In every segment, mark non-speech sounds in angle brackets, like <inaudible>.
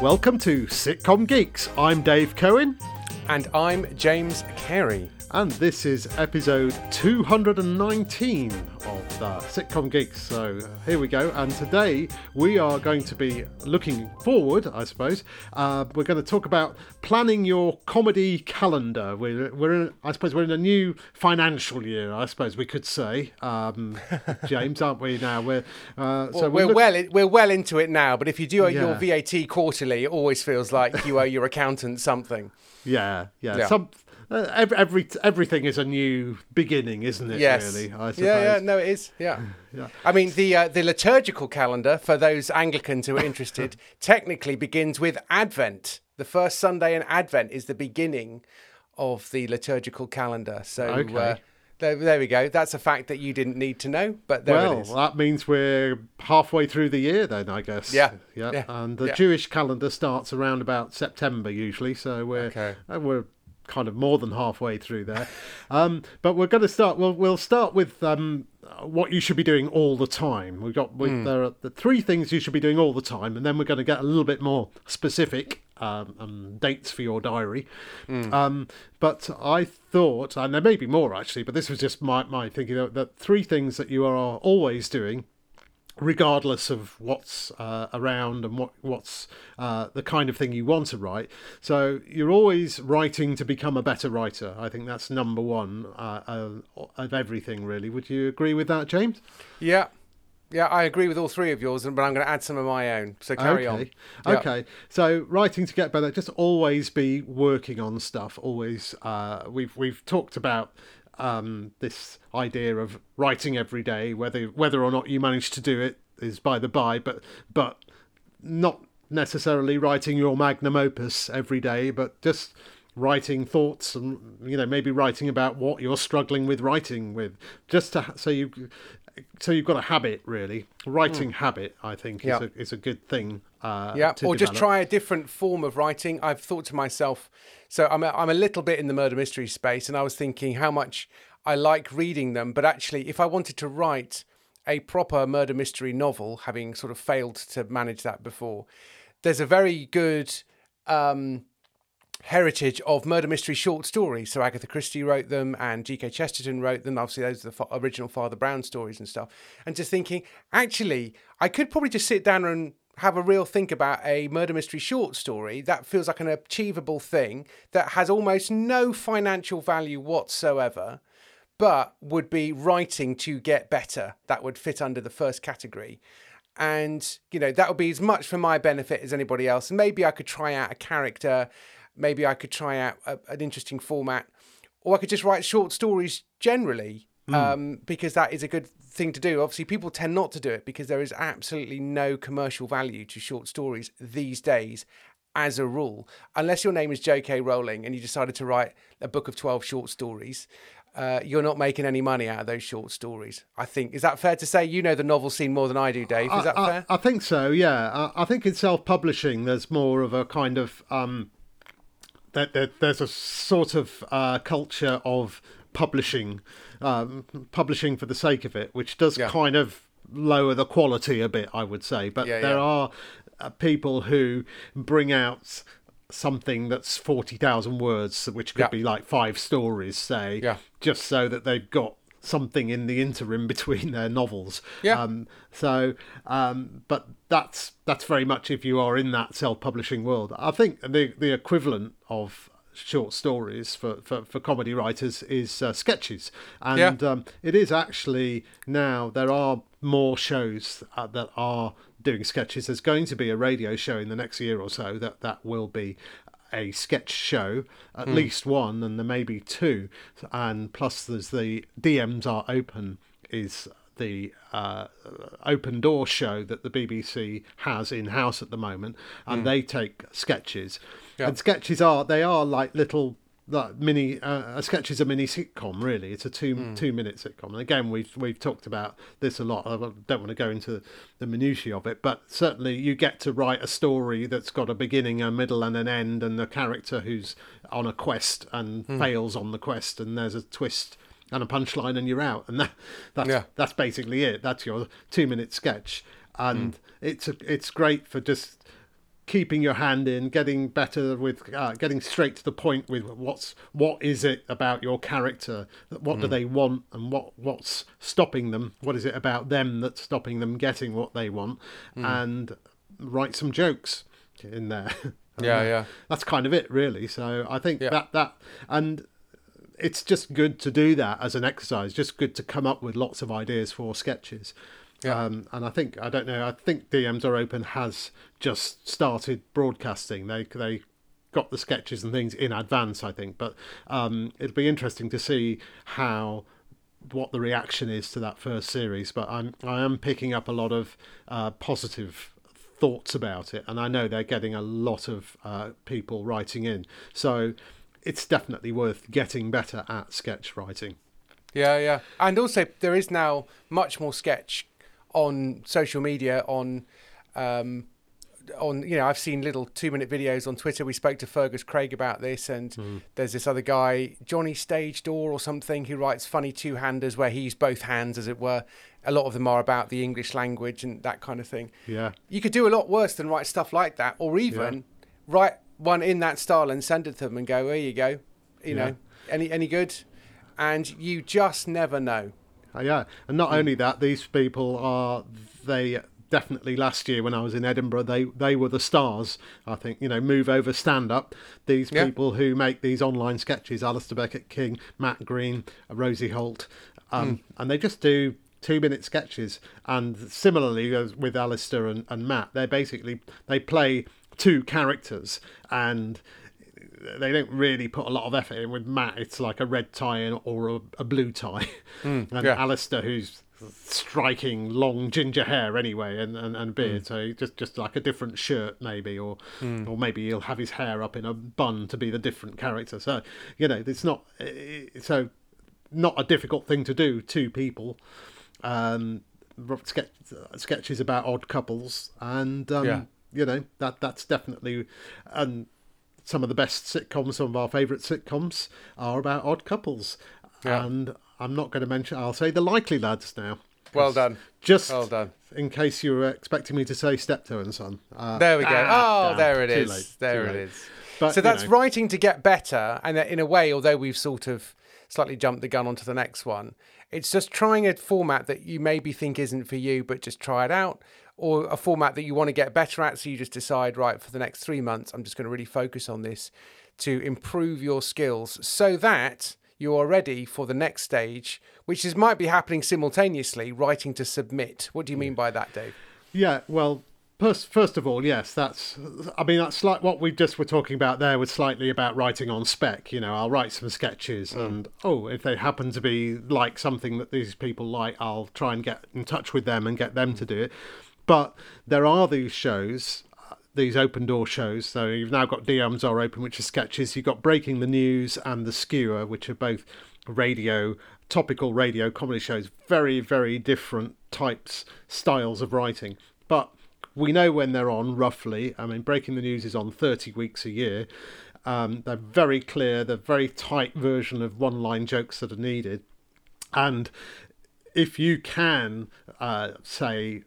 Welcome to Sitcom Geeks. I'm Dave Cohen, And I'm James Cary. And this is episode 219 of the Sitcom Geeks. So here we go. And today we are going to be looking forward, I suppose. Uh, we're going to talk about planning your comedy calendar. We're, we're in, I suppose we're in a new financial year, I suppose we could say, um, <laughs> James, aren't we? Now we're uh, so Well, we're look- well in, we're well into it now, but if you do your VAT quarterly, it always feels like you owe your accountant something. <laughs> Yeah, yeah. Yeah. Some uh, every, every everything is a new beginning, isn't it? Yes. Really, I suppose. yeah, yeah, no, it is. Yeah. <laughs> Yeah. I mean, the uh, the liturgical calendar for those Anglicans who are interested <laughs> technically begins with Advent. The first Sunday in Advent is the beginning of the liturgical calendar. So Okay. uh, there, there we go. That's a fact that you didn't need to know, but there well, it is. that means we're halfway through the year then, I guess. Yeah, yeah. yeah, And the yeah. Jewish calendar starts around about September usually, so we're Okay. uh, we're kind of more than halfway through there. um, but we're going to start. Well, we'll start with um, what you should be doing all the time. We've got we, Hmm. there are the three things you should be doing all the time, and then we're going to get a little bit more specific. Um, um, dates for your diary, Hmm. um, but I thought, and there may be more actually, but this was just my, my thinking that, that three things that you are always doing regardless of what's uh, around and what what's uh, the kind of thing you want to write. So you're always writing to become a better writer. I think that's number one uh, of everything, really. Would you agree with that, James? Yeah. Yeah, I agree with all three of yours, but I'm going to add some of my own. So carry on. okay. Yeah. Okay. So writing to get better, just always be working on stuff. Always. Uh, we've we've talked about. Um, this idea of writing every day, whether whether or not you manage to do it is by the by, but but not necessarily writing your magnum opus every day, but just writing thoughts and you know maybe writing about what you're struggling with writing with, just to so you so you've got a habit really. Writing habit, I think, is a is a good thing. Uh, Yeah, or just try a different form of writing. I've thought to myself, so I'm a, I'm a little bit in the murder mystery space, and I was thinking how much I like reading them, but actually, if I wanted to write a proper murder mystery novel, having sort of failed to manage that before, there's a very good um, heritage of murder mystery short stories. So Agatha Christie wrote them, and G.K. Chesterton wrote them. Obviously, those are the original Father Brown stories and stuff. And just thinking, actually, I could probably just sit down and have a real think about a murder mystery short story that feels like an achievable thing that has almost no financial value whatsoever but would be writing to get better that would fit under the first category and you know that would be as much for my benefit as anybody else maybe i could try out a character maybe i could try out a, an interesting format or i could just write short stories generally um, because that is a good thing to do obviously people tend not to do it because there is absolutely no commercial value to short stories these days as a rule unless your name is jk rowling and you decided to write a book of 12 short stories uh, you're not making any money out of those short stories. I think is that fair to say? You know the novel scene more than I do, Dave. Is that I, fair? I, I think so. Yeah, I, I think in self-publishing, there's more of a kind of um, that there, there's a sort of uh, culture of publishing, um, publishing for the sake of it, which does Yeah. kind of lower the quality a bit, I would say. But Yeah, there yeah. are uh, people who bring out something that's 40,000 words, which could Yeah. be like five stories, say, Yeah. just so that they've got something in the interim <laughs> between their novels. Yeah. Um, so, um, but that's that's very much if you are in that self-publishing world. I think the the equivalent of short stories for, for, for comedy writers is uh, sketches, and um, it is actually now there are more shows uh, that are doing sketches. There's going to be a radio show in the next year or so that that will be a sketch show, at least one, and there may be two. And plus, there's the DMs are open is the uh, open door show that the BBC has in house at the moment, and they take sketches. Yeah. And sketches are they are like little like mini uh, a sketch is a mini sitcom really. It's a two hmm. two minute sitcom. And again we've we've talked about this a lot. I don't want to go into the minutiae of it but certainly you get to write a story that's got a beginning a middle and an end and the character who's on a quest and hmm. fails on the quest and there's a twist and a punchline and you're out. And that that's Yeah. that's basically it. That's your two minute sketch. And hmm. it's a, it's great for just keeping your hand in, getting better with uh, getting straight to the point with what's what is it about your character, what mm. do they want, and what what's stopping them, what is it about them that's stopping them getting what they want, mm. and write some jokes in there. <laughs> yeah, yeah. That's kind of it, really. So I think yeah. that that and it's just good to do that as an exercise. Just good to come up with lots of ideas for sketches. Yeah. Um, and I think I don't know. I think DMs are open has just started broadcasting. They they got the sketches and things in advance, I think. But um, it'll be interesting to see how what the reaction is to that first series. But I'm I am picking up a lot of uh, positive thoughts about it, and I know they're getting a lot of uh, people writing in. So it's definitely worth getting better at sketch writing. Yeah, yeah, and also there is now much more sketch on social media on. Um, on you know I've seen little two minute videos on Twitter. We spoke to Fergus Craig about this, and mm. there's this other guy, Johnny Stage Door or something, who writes funny two handers where he used both hands, as it were. A lot of them are about the English language and that kind of thing. Yeah, you could do a lot worse than write stuff like that, or even yeah. write one in that style and send it to them and go, "There you go," you yeah. know, any any good, and you just never know. Uh, yeah, and not mm. only that, these people are they definitely last year when I was in Edinburgh, they they were the stars. I think you know, move over, stand up. These yeah. people who make these online sketches: Alasdair Beckett King, Matt Green, Rosie Holt, um, mm. and they just do two minute sketches. And similarly with Alasdair and, and Matt, they basically they play two characters and they don't really put a lot of effort in. With Matt, it's like a red tie or a, a blue tie, <laughs> mm, and yeah. Alasdair, who's striking long ginger hair anyway and, and, and beard, mm. so just just like a different shirt maybe, or mm. or maybe he'll have his hair up in a bun to be the different character. So you know, it's not so not a difficult thing to do. Two people. Um, sketch, sketches about odd couples, and um, yeah. you know that that's definitely and some of the best sitcoms, some of our favourite sitcoms, are about odd couples. Yeah. And I'm not going to mention, I'll say the Likely Lads now. Well done. Just well done. in case you were expecting me to say Steptoe and Son. Uh, there we go. Ah, oh, there it is. Late, there it is. But, so that's know. writing to get better. And in a way, although we've sort of slightly jumped the gun onto the next one, it's just trying a format that you maybe think isn't for you, but just try it out or a format that you want to get better at. So you just decide, right, for the next three months, I'm just going to really focus on this to improve your skills so that you are ready for the next stage, which is might be happening simultaneously, writing to submit. What do you mean by that, Dave? Yeah, well, first of all, yes, that's. I mean, that's like what we just were talking about there was slightly about writing on spec. You know, I'll write some sketches, mm. and oh, if they happen to be like something that these people like, I'll try and get in touch with them and get them to do it. But there are these shows, these open door shows. So you've now got DMs are open, which are sketches. You've got Breaking the News and The Skewer, which are both radio, topical radio comedy shows. Very, very different types, styles of writing. But we know when they're on roughly. I mean, Breaking the News is on 30 weeks a year. Um, they're very clear, they're very tight version of one line jokes that are needed. And if you can uh, say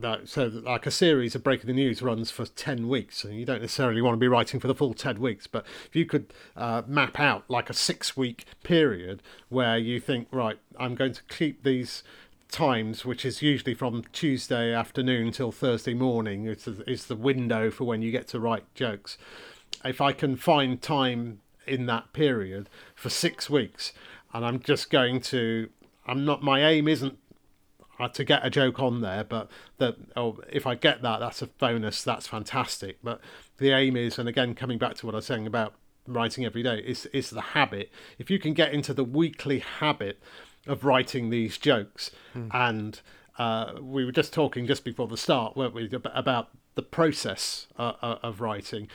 that so like a series of breaking the news runs for 10 weeks and you don't necessarily want to be writing for the full 10 weeks but if you could uh, map out like a six week period where you think right i'm going to keep these times which is usually from tuesday afternoon till thursday morning is the, is the window for when you get to write jokes. If i can find time in that period for six weeks and i'm just going to i'm not my aim isn't to get a joke on there, but that oh, if I get that, that's a bonus. That's fantastic. But the aim is, and again, coming back to what I was saying about writing every day, is is the habit. If you can get into the weekly habit of writing these jokes, mm. and uh, we were just talking just before the start, weren't we, about the process uh, uh, of writing,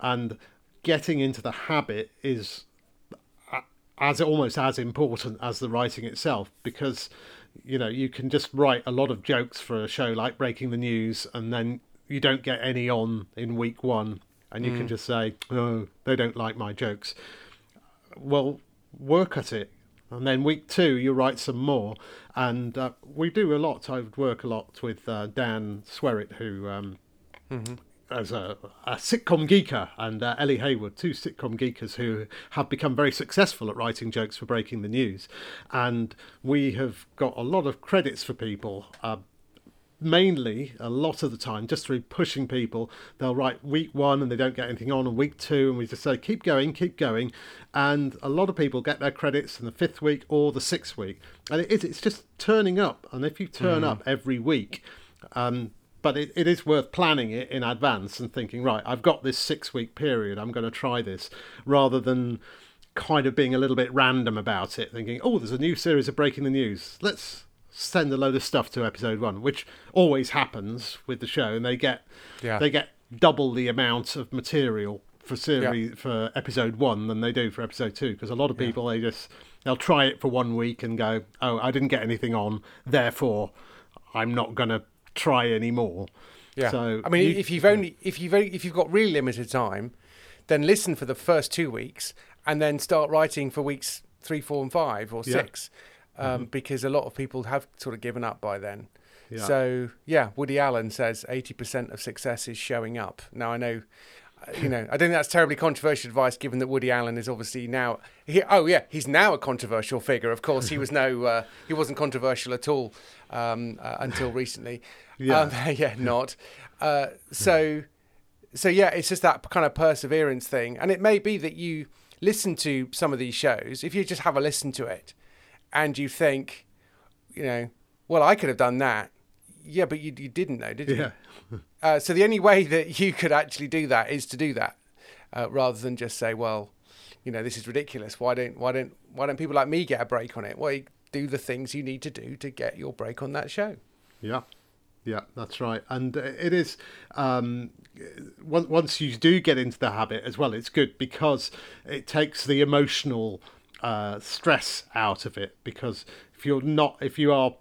and getting into the habit is as almost as important as the writing itself because you know you can just write a lot of jokes for a show like breaking the news and then you don't get any on in week one and you mm. can just say oh they don't like my jokes well work at it and then week two you write some more and uh, we do a lot i would work a lot with uh, dan swerit who um, mm-hmm. As a, a sitcom geeker and uh, Ellie Haywood, two sitcom geekers who have become very successful at writing jokes for breaking the news, and we have got a lot of credits for people. Uh, mainly a lot of the time just through pushing people they'll write week one and they don't get anything on and week two and we just say keep going keep going and a lot of people get their credits in the fifth week or the sixth week and it is it's just turning up and if you turn mm. up every week um, but it, it is worth planning it in advance and thinking, right, I've got this six week period, I'm going to try this, rather than kind of being a little bit random about it, thinking, oh, there's a new series of breaking the news. Let's send a load of stuff to episode one, which always happens with the show, and they get yeah. they get double the amount of material for series yeah. for episode one than they do for episode two because a lot of people yeah. they just they'll try it for one week and go oh i didn't get anything on therefore i'm not going to try anymore. Yeah. So I mean, you, if you've only if you've only, if you've got really limited time, then listen for the first two weeks and then start writing for weeks three, four, and five or six, um, mm-hmm. because a lot of people have sort of given up by then. Yeah. So yeah, Woody Allen says eighty percent of success is showing up. Now I know you know, I don't think that's terribly controversial advice, given that Woody Allen is obviously now. He, oh yeah, he's now a controversial figure. Of course, he was no, uh, he wasn't controversial at all um, uh, until recently. Yeah, um, <laughs> yeah, not. Uh, so, so yeah, it's just that kind of perseverance thing, and it may be that you listen to some of these shows. If you just have a listen to it, and you think, you know, well, I could have done that. Yeah, but you, you didn't know, did you? Yeah. <laughs> Uh, so the only way that you could actually do that is to do that, uh, rather than just say, well, you know, this is ridiculous. Why don't why don't why don't people like me get a break on it? Well, do the things you need to do to get your break on that show. Yeah. Yeah, that's right, and it is. Um, once you do get into the habit as well, it's good because it takes the emotional uh, stress out of it. Because if you're not, if you are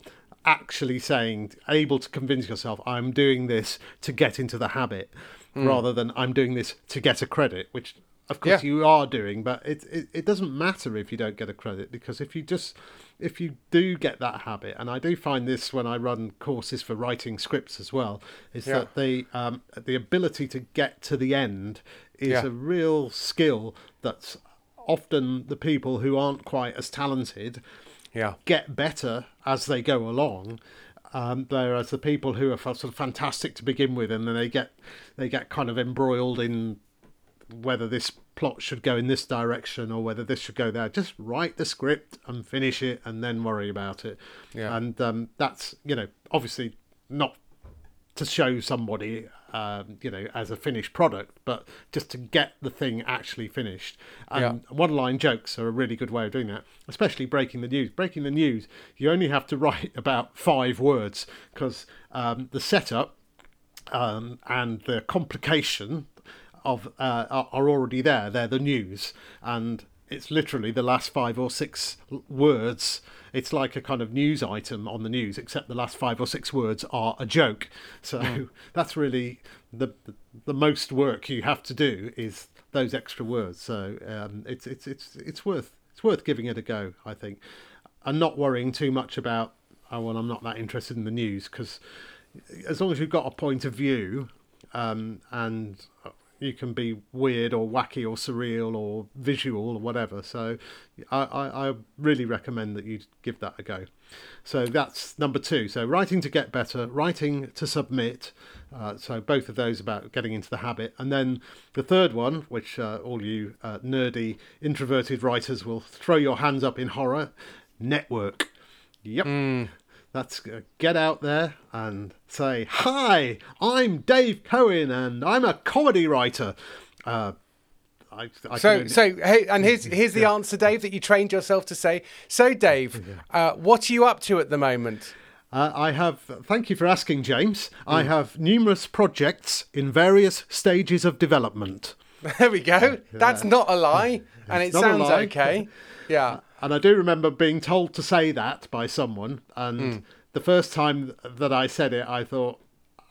actually saying, able to convince yourself, I'm doing this to get into the habit, mm. rather than I'm doing this to get a credit, which of course yeah. you are doing, but it, it, it doesn't matter if you don't get a credit because if you just if you do get that habit, and I do find this when I run courses for writing scripts as well, is yeah. that the um, the ability to get to the end is yeah. a real skill that's often the people who aren't quite as talented yeah. get better as they go along. Um, whereas the people who are sort of fantastic to begin with, and then they get they get kind of embroiled in whether this plot should go in this direction or whether this should go there. Just write the script and finish it, and then worry about it. Yeah. And um, that's you know obviously not to show somebody um, you know, as a finished product, but just to get the thing actually finished. And yeah. one line jokes are a really good way of doing that, especially breaking the news. Breaking the news, you only have to <laughs> write about five words because um, the setup um, and the complication of uh, are already there. They're the news, and it's literally the last five or six words. It's like a kind of news item on the news, except the last five or six words are a joke. So mm. <laughs> that's really the the most work you have to do is those extra words. So um, it's it's it's it's worth it's worth giving it a go. I think, and not worrying too much about oh well I'm not that interested in the news because as long as you've got a point of view um, and you can be weird or wacky or surreal or visual or whatever. So I, I, I, really recommend that you give that a go. So that's number two. So writing to get better, writing to submit. Uh, so both of those about getting into the habit. And then the third one, which uh, all you uh, nerdy introverted writers will throw your hands up in horror, network. Yep. Mm. Let's get out there and say, Hi, I'm Dave Cohen and I'm a comedy writer. Uh, I, I so, only... so, hey, and here's <laughs> here's the yeah. answer, Dave, that you trained yourself to say. So, Dave, <laughs> uh, what are you up to at the moment? Uh, I have. Thank you for asking, James. Mm. I have numerous projects in various stages of development. <laughs> There we go. That's not a lie, and it sounds okay. Yeah. And I do remember being told to say that by someone. And mm. the first time that I said it, I thought,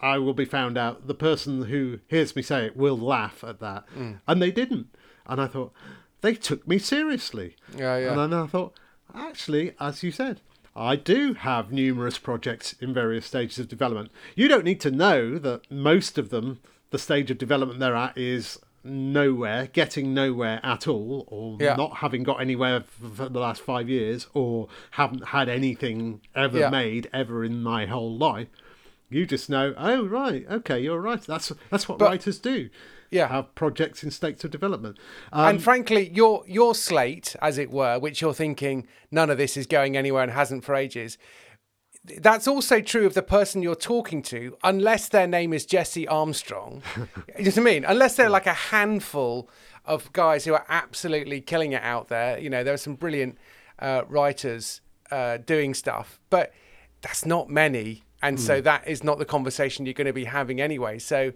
I will be found out. The person who hears me say it will laugh at that. Mm. And they didn't. And I thought, they took me seriously. Yeah, yeah. And then I thought, actually, as you said, I do have numerous projects in various stages of development. You don't need to know that most of them the stage of development they're at is nowhere, getting nowhere at all, or Yeah. not having got anywhere for the last five years, or haven't had anything ever Yeah. made ever in my whole life. You just know, oh right, okay, you're right. That's that's what But- writers do. Yeah. have projects in states of development. Um, and frankly, your your slate, as it were, which you're thinking none of this is going anywhere and hasn't for ages. That's also true of the person you're talking to, unless their name is Jesse Armstrong. <laughs> you know what I mean? Unless they're like a handful of guys who are absolutely killing it out there. You know, there are some brilliant uh, writers uh, doing stuff, but that's not many. And so that is not the conversation you're going to be having anyway. So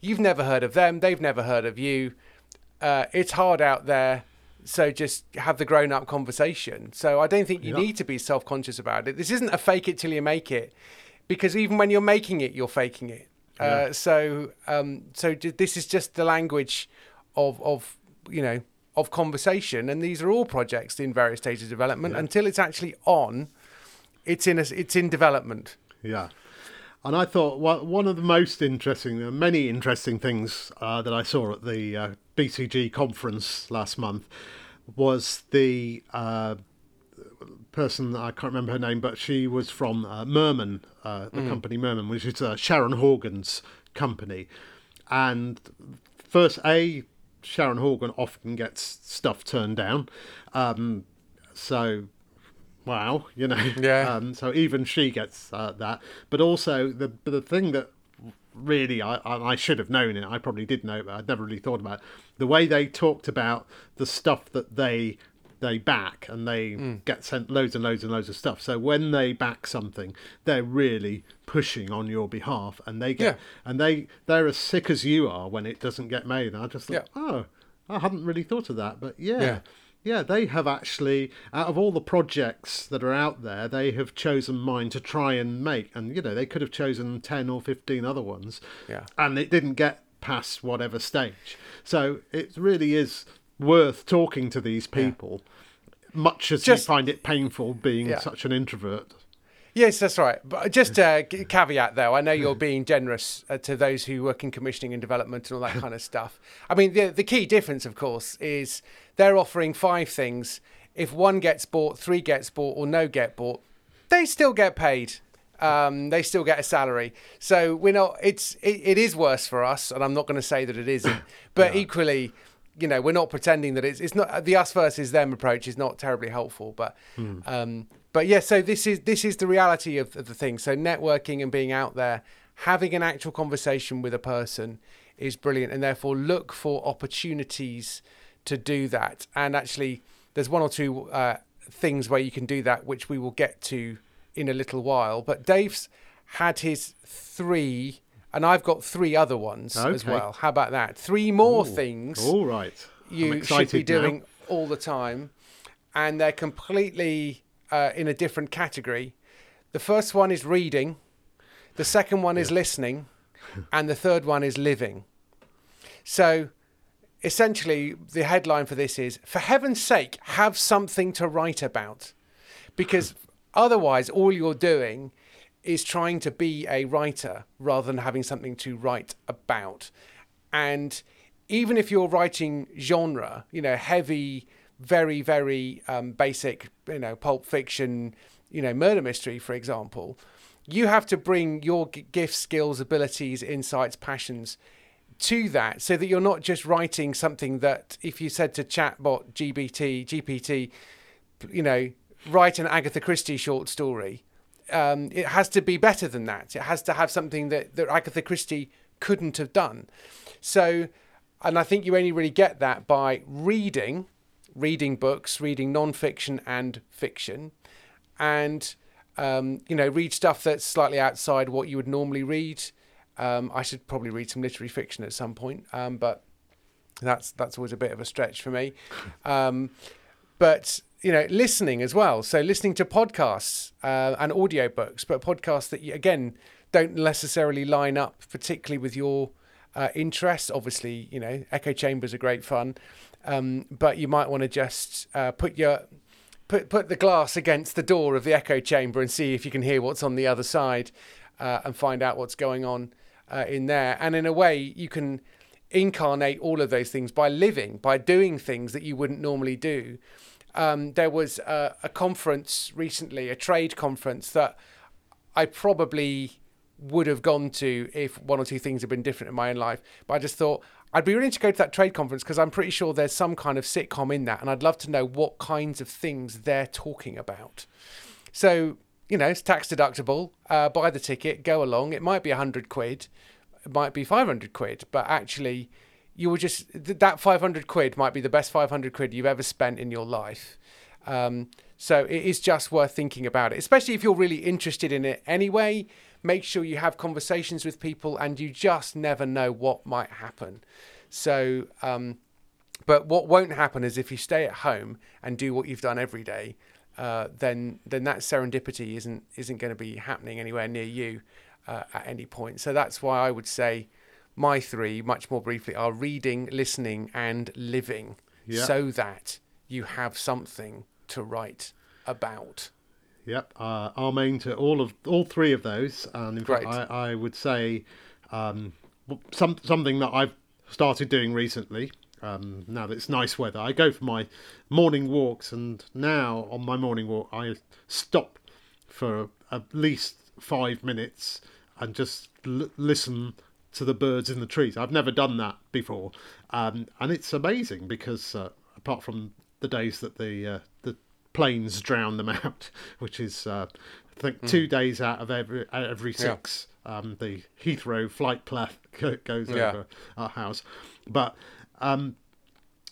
you've never heard of them, they've never heard of you uh, it's hard out there. So just have the grown up conversation. So I don't think you Yeah. need to be self conscious about it. This isn't a fake it till you make it, because even when you're making it, you're faking it. Uh, so um, so this is just the language of of you know of conversation, and these are all projects in various stages of development. Until it's actually on, it's in a, it's in development. Yeah. And I thought one one of the most interesting, many interesting things uh, that I saw at the uh, BCG conference last month was the uh, person, I can't remember her name, but she was from uh, Merman, uh, the company Merman, which is uh, Sharon Horgan's company. And first, A, Sharon Horgan often gets stuff turned down. Um, so wow, you know. Yeah. <laughs> Um, so even she gets uh, that, but also the the thing that really I I should have known it. I probably did know, but I'd never really thought about it. the way they talked about the stuff that they they back and they Hmm. get sent loads and loads and loads of stuff. So when they back something, they're really pushing on your behalf, and they get Yeah. and they they're as sick as you are when it doesn't get made. And I just thought, Yeah. oh, I hadn't really thought of that, but yeah. Yeah. Yeah, they have actually, out of all the projects that are out there, they have chosen mine to try and make. And, you know, they could have chosen 10 or 15 other ones. Yeah. And it didn't get past whatever stage. So it really is worth talking to these people, much as Just- you find it painful being Yeah. such an introvert. Yes, that's right. But just a c- caveat, though, I know you're <laughs> being generous uh, to those who work in commissioning and development and all that kind of stuff. I mean, the the key difference, of course, is they're offering five things. If one gets bought, three gets bought, or no get bought, they still get paid. Um, they still get a salary. So we're not. It's it, it is worse for us, and I'm not going to say that it isn't. <coughs> But equally, you know, we're not pretending that it's it's not the us versus them approach is not terribly helpful. But um, but yeah, so this is this is the reality of, of the thing. So networking and being out there, having an actual conversation with a person is brilliant, and therefore look for opportunities to do that. And actually, there's one or two uh, things where you can do that, which we will get to in a little while. But Dave's had his three, and I've got three other ones as well. How about that? Three more things All right. You should be now. doing all the time, and they're completely uh, in a different category. The first one is reading, the second one is listening, and the third one is living. So, essentially, the headline for this is For heaven's sake, have something to write about. Because <laughs> otherwise, all you're doing is trying to be a writer rather than having something to write about. And even if you're writing genre, you know, heavy, very, very um, basic, you know, pulp fiction, you know, murder mystery, for example, you have to bring your gifts, skills, abilities, insights, passions to that so that you're not just writing something that if you said to chatbot GBT, GPT, you know, write an Agatha Christie short story, um, it has to be better than that. It has to have something that, that Agatha Christie couldn't have done. So, and I think you only really get that by reading, reading books, reading non-fiction and fiction, and um, you know, read stuff that's slightly outside what you would normally read. Um, I should probably read some literary fiction at some point, um, but that's that's always a bit of a stretch for me. <laughs> Um, but you know, listening as well. So listening to podcasts uh, and audiobooks, but podcasts that you, again don't necessarily line up particularly with your uh, interests. Obviously, you know, echo chambers are great fun, um, but you might want to just uh, put your put put the glass against the door of the echo chamber and see if you can hear what's on the other side uh, and find out what's going on. Uh, in there, and in a way, you can incarnate all of those things by living, by doing things that you wouldn't normally do. Um, there was a, a conference recently, a trade conference that I probably would have gone to if one or two things had been different in my own life. But I just thought I'd be willing to go to that trade conference because I'm pretty sure there's some kind of sitcom in that, and I'd love to know what kinds of things they're talking about. So you know, it's tax deductible. Uh, buy the ticket, go along. It might be a hundred quid, it might be five hundred quid, but actually, you will just that five hundred quid might be the best five hundred quid you've ever spent in your life. Um, so it is just worth thinking about it, especially if you're really interested in it anyway. Make sure you have conversations with people, and you just never know what might happen. So, um, but what won't happen is if you stay at home and do what you've done every day, uh, then then that serendipity isn't isn't going to be happening anywhere near you uh, at any point. So that's why I would say my three, much more briefly, are reading, listening, and living, yeah. so that you have something to write about. Yep, uh, amen to all of all three of those, and in fact, I, I would say um, some something that I've started doing recently um, now that it's nice weather. I go for my morning walks, and now on my morning walk, I stop for at least five minutes and just l- listen to the birds in the trees. I've never done that before, um, and it's amazing because uh, apart from the days that the uh, the planes drown them <laughs> out, which is uh, I think mm. two days out of every every six. Yeah. Um, the Heathrow flight path <laughs> goes yeah. over our house, but um,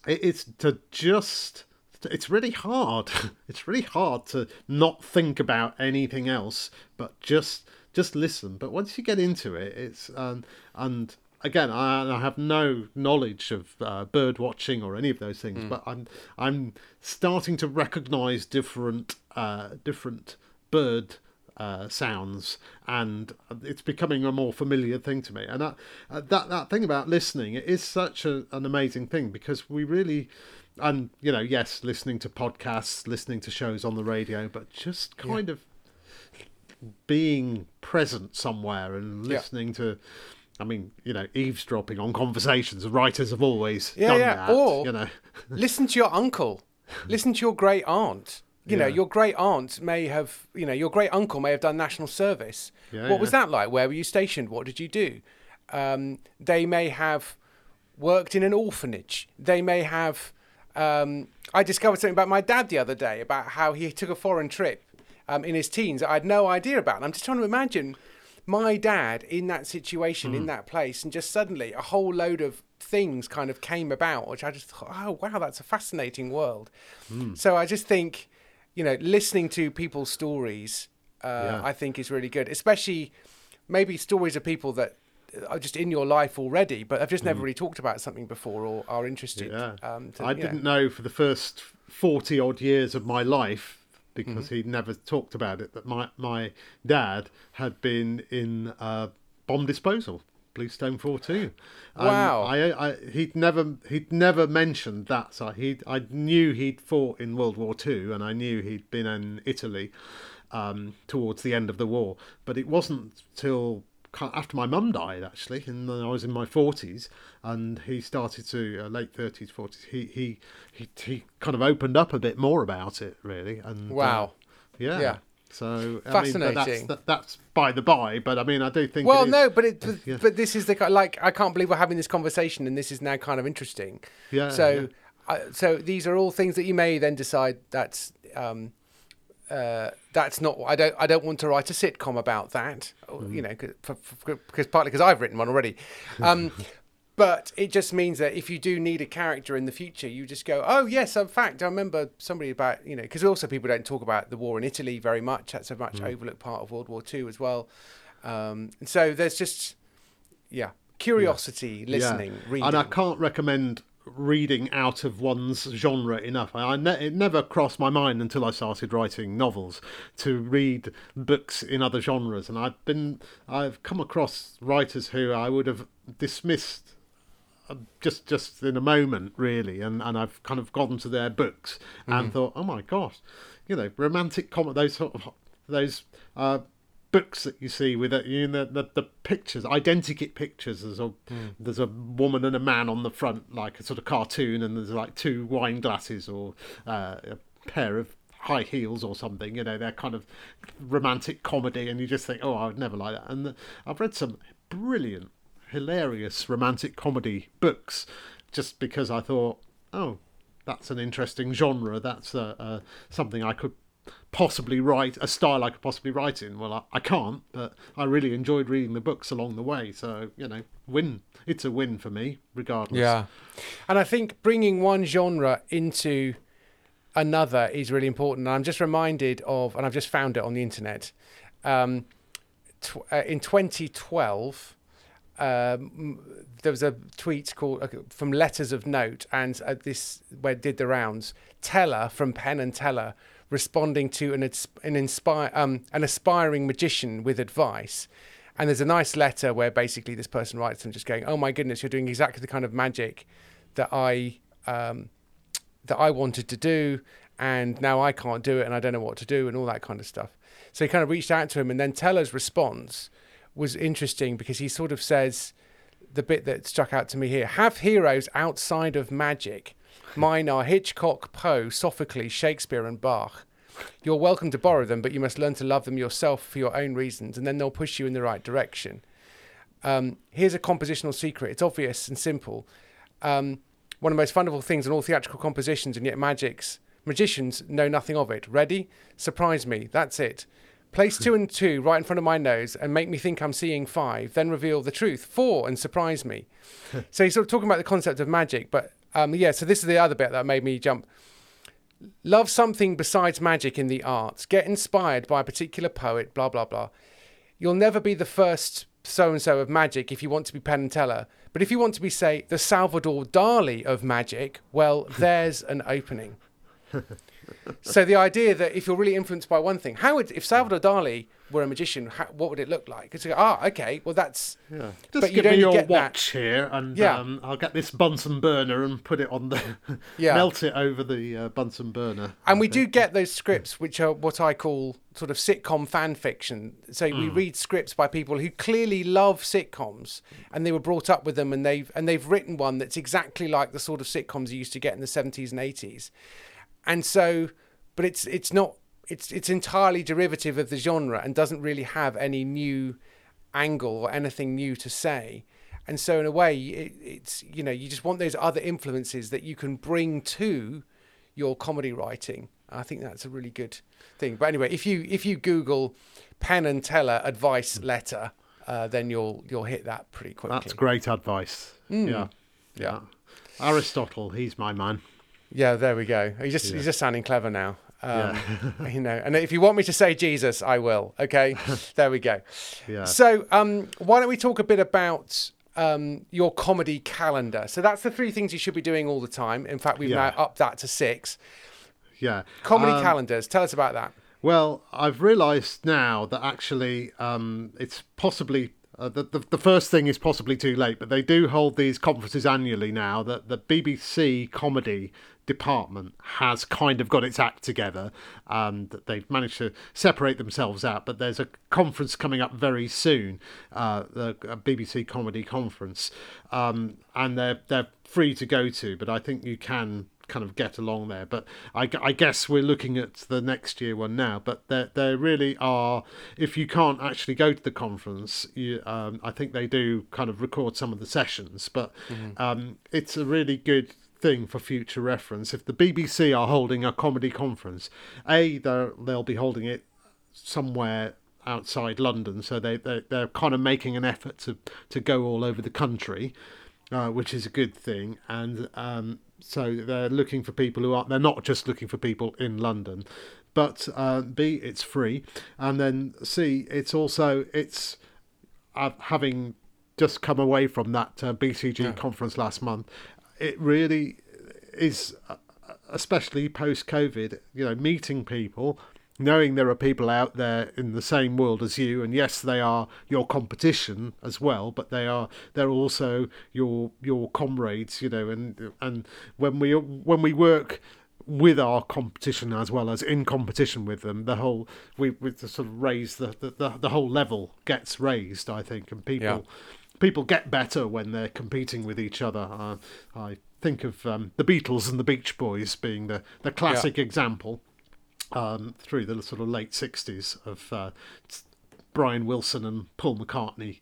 it's to just it's really hard <laughs> it's really hard to not think about anything else but just just listen but once you get into it it's um, and again I, I, have no knowledge of uh, bird watching or any of those things mm. but i'm i'm starting to recognize different uh, different bird uh, sounds, and it's becoming a more familiar thing to me. And that uh, that that thing about listening it is such a, an amazing thing because we really, and you know, yes, listening to podcasts, listening to shows on the radio, but just kind yeah. of being present somewhere and listening yeah. to. I mean, you know, eavesdropping on conversations. Writers have always yeah, done yeah. that. Or you know, <laughs> listen to your uncle, listen to your great aunt you yeah. know, your great aunt may have, you know, your great uncle may have done national service. Yeah, what yeah. was that like? Where were you stationed? What did you do? Um, they may have worked in an orphanage. They may have. Um, I discovered something about my dad the other day about how he took a foreign trip um, in his teens that I had no idea about. And I'm just trying to imagine my dad in that situation, mm. in that place, and just suddenly a whole load of things kind of came about, which I just thought, oh, wow, that's a fascinating world. Mm. So I just think you know, listening to people's stories, uh, yeah. I think is really good, especially maybe stories of people that are just in your life already, but have just never mm. really talked about something before or are interested. Yeah. Um, to, I didn't know for the first 40 odd years of my life because mm-hmm. he'd never talked about it that my, my dad had been in uh, bomb disposal Bluestone Four Two. Um, wow! I, I, he'd never he'd never mentioned that. So he I knew he'd fought in World War Two, and I knew he'd been in Italy um, towards the end of the war. But it wasn't till after my mum died, actually, and I was in my forties, and he started to uh, late thirties, forties. He, he he he kind of opened up a bit more about it, really. And uh, wow, uh, yeah, yeah. So fascinating. I mean, that's, that's, by the by, but I mean, I do think. Well, no, but it, yeah. but this is the like I can't believe we're having this conversation, and this is now kind of interesting. Yeah. So, yeah. so these are all things that you may then decide that's um, uh, that's not. I don't. I don't want to write a sitcom about that. Mm. You know, because partly because I've written one already. <laughs> Um, but it just means that if you do need a character in the future, you just go, oh yes, in fact, I remember somebody about you know because also people don't talk about the war in Italy very much. That's a much mm. overlooked part of World War Two as well. Um, and so there's just yeah curiosity, yeah. listening, yeah. reading, and I can't recommend reading out of one's genre enough. I, I ne- it never crossed my mind until I started writing novels to read books in other genres, and I've been I've come across writers who I would have dismissed just just in a moment really and and I've kind of gone to their books and mm. thought oh my gosh you know romantic comedy those sort of those uh, books that you see with it, you know, the, the, the pictures, identikit pictures. There's a Hmm. there's a woman and a man on the front, like a sort of cartoon, and there's like two wine glasses or uh, a pair of high heels or something. You know, they're kind of romantic comedy, and you just think, oh, I would never like that. And the, I've read some brilliant, hilarious romantic comedy books, just because I thought, oh, that's an interesting genre. That's uh, uh, something I could possibly write a style I could possibly write in. Well, I, I can't, but I really enjoyed reading the books along the way. So you know, win. It's a win for me, regardless. Yeah. And I think bringing one genre into another is really important. And I'm just reminded of, and I've just found it on the internet. Um, tw- uh, in 2012, um, there was a tweet called uh, from Letters of Note, and uh, this where did the rounds. Teller from Penn and Teller responding to an an inspire um, an aspiring magician with advice. And there's a nice letter where basically this person writes them just going, "Oh my goodness, you're doing exactly the kind of magic that I um, that I wanted to do, and now I can't do it, and I don't know what to do, and all that kind of stuff." So he kind of reached out to him, and then Teller's response was interesting because he sort of says the bit that stuck out to me here: "Have heroes outside of magic. Mine are Hitchcock, Poe, Sophocles, Shakespeare, and Bach." You're welcome to borrow them, but you must learn to love them yourself for your own reasons, and then they'll push you in the right direction. Um, here's a compositional secret. It's obvious and simple. Um, one of the most fundamental things in all theatrical compositions, and yet magics, magicians know nothing of it. Ready? Surprise me. That's it. Place two and two right in front of my nose and make me think I'm seeing five, then reveal the truth. Four and surprise me. <laughs> so he's sort of talking about the concept of magic, but um, yeah, so this is the other bit that made me jump. Love something besides magic in the arts. Get inspired by a particular poet, blah, blah, blah. You'll never be the first so and so of magic if you want to be Penn and Teller. But if you want to be, say, the Salvador Dali of magic, well, <laughs> there's an opening. <laughs> so the idea that if you're really influenced by one thing, how would if Salvador Dali were a magician, how, what would it look like? It's like, ah, okay, well that's Yeah. But Just you'd give me your get that- watch here, and Yeah. um, I'll get this Bunsen burner and put it on the <laughs> Yeah. melt it over the uh, Bunsen burner. And I we think. do get those scripts, which are what I call sort of sitcom fan fiction. So we read scripts by people who clearly love sitcoms, and they were brought up with them, and they've and they've written one that's exactly like the sort of sitcoms you used to get in the seventies and eighties. And so, but it's it's not it's it's entirely derivative of the genre and doesn't really have any new angle or anything new to say. And so, in a way, it, it's you know you just want those other influences that you can bring to your comedy writing. I think that's a really good thing. But anyway, if you if you Google Penn and Teller advice letter, uh, then you'll you'll hit that pretty quickly. That's great advice. Hmm. Yeah. Yeah. Aristotle, he's my man. Yeah, there we go. He's just he's just sounding clever now. Um, <laughs> you know, and if you want me to say Jesus, I will. Okay, <laughs> there we go. Yeah. So, um, why don't we talk a bit about um, your comedy calendar? So that's the three things you should be doing all the time. In fact, we've Yeah. now upped that to six. Yeah. Comedy Um, calendars. Tell us about that. Well, I've realised now that actually um, it's possibly uh, the, the the first thing is possibly too late, but they do hold these conferences annually now. That the BBC comedy department has kind of got its act together, and that they've managed to separate themselves out. But there's a conference coming up very soon, uh, the a BBC comedy conference, um, and they're they're free to go to. But I think you can kind of get along there. But I, I guess we're looking at the next year one now. But there, there really are. If you can't actually go to the conference, you, um, I think they do kind of record some of the sessions. But um, it's a really good thing for future reference. If the BBC are holding a comedy conference, a they'll be holding it somewhere outside London, so they, they they're kind of making an effort to to go all over the country, uh, which is a good thing. And um, so they're looking for people who are they're not just looking for people in London, but uh, b it's free, and then c it's also it's uh, having just come away from that uh, BCG conference last month, it really is, especially post COVID, you know, meeting people, knowing there are people out there in the same world as you, and yes, they are your competition as well, but they are they're also your your comrades, you know, and and when we when we work with our competition as well as in competition with them. The whole we we sort of raise the the, the, the whole level gets raised, I think, and people Yeah. People get better when they're competing with each other. Uh, I think of um, the Beatles and the Beach Boys being the the classic example um, through the sort of late sixties of uh, Brian Wilson and Paul McCartney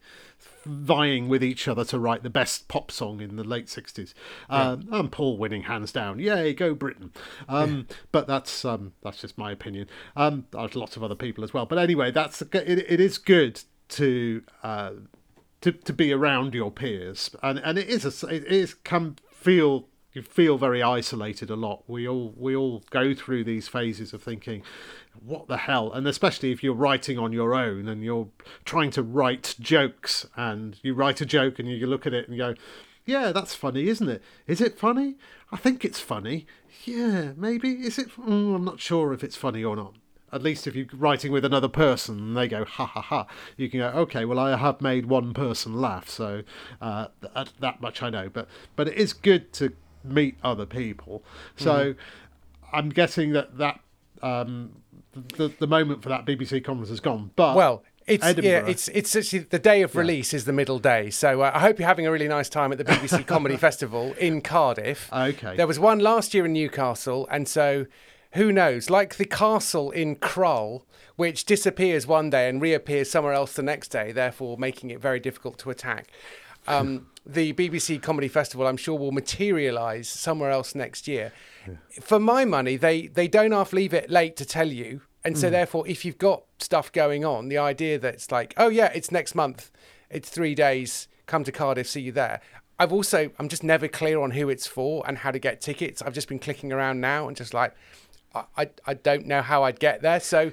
vying with each other to write the best pop song in the late 60s um, and paul winning hands down. Yay go britain. Um, but that's um, that's just my opinion. Um, there's lots of other people as well. But anyway that's it, it is good to uh, to, to be around your peers. And and it is a, it is can feel you feel very isolated a lot. We all we all go through these phases of thinking what the hell? And especially if you're writing on your own and you're trying to write jokes and you write a joke and you look at it and go yeah that's funny isn't it? Is it funny? I think it's funny. Yeah maybe. Is it mm, i'm not sure if it's funny or not at least if you're writing with another person and they go ha ha ha you can go okay well i have made one person laugh so uh, that, that much i know but but it is good to meet other people so i'm guessing that that um, the, the moment for that bbc conference has gone but Well, it's yeah, it's it's actually the day of release is the middle day. So uh, I hope you're having a really nice time at the BBC <laughs> Comedy Festival in Cardiff. Okay. There was one last year in Newcastle, and so who knows? Like the castle in Krull, which disappears one day and reappears somewhere else the next day, therefore making it very difficult to attack. Um, <laughs> the BBC Comedy Festival, I'm sure, will materialise somewhere else next year. For my money, they they don't half leave it late to tell you, and so therefore, if you've got stuff going on, the idea that it's like, oh yeah, it's next month, it's three days, come to Cardiff, see you there. I've also I'm just never clear on who it's for and how to get tickets. I've just been clicking around now and just like I I, don't know how I'd get there. So.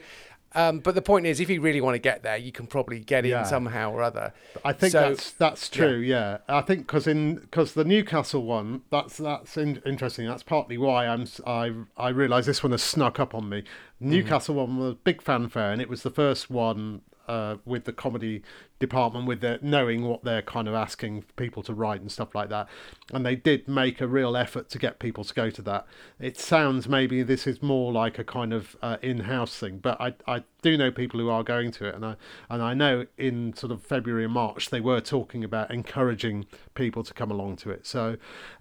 Um, but the point is, if you really want to get there, you can probably get Yeah. in somehow or other. I think So- that's that's true. Yeah, I think because in because the Newcastle one, that's that's in, interesting. That's partly why I'm I I realise this one has snuck up on me. Newcastle one was a big fanfare, and it was the first one uh, with the comedy department with their knowing what they're kind of asking people to write and stuff like that. And they did make a real effort to get people to go to that. It sounds maybe this is more like a kind of uh, in-house thing, but I I do know people who are going to it, and I and I know in sort of February and March they were talking about encouraging people to come along to it. So.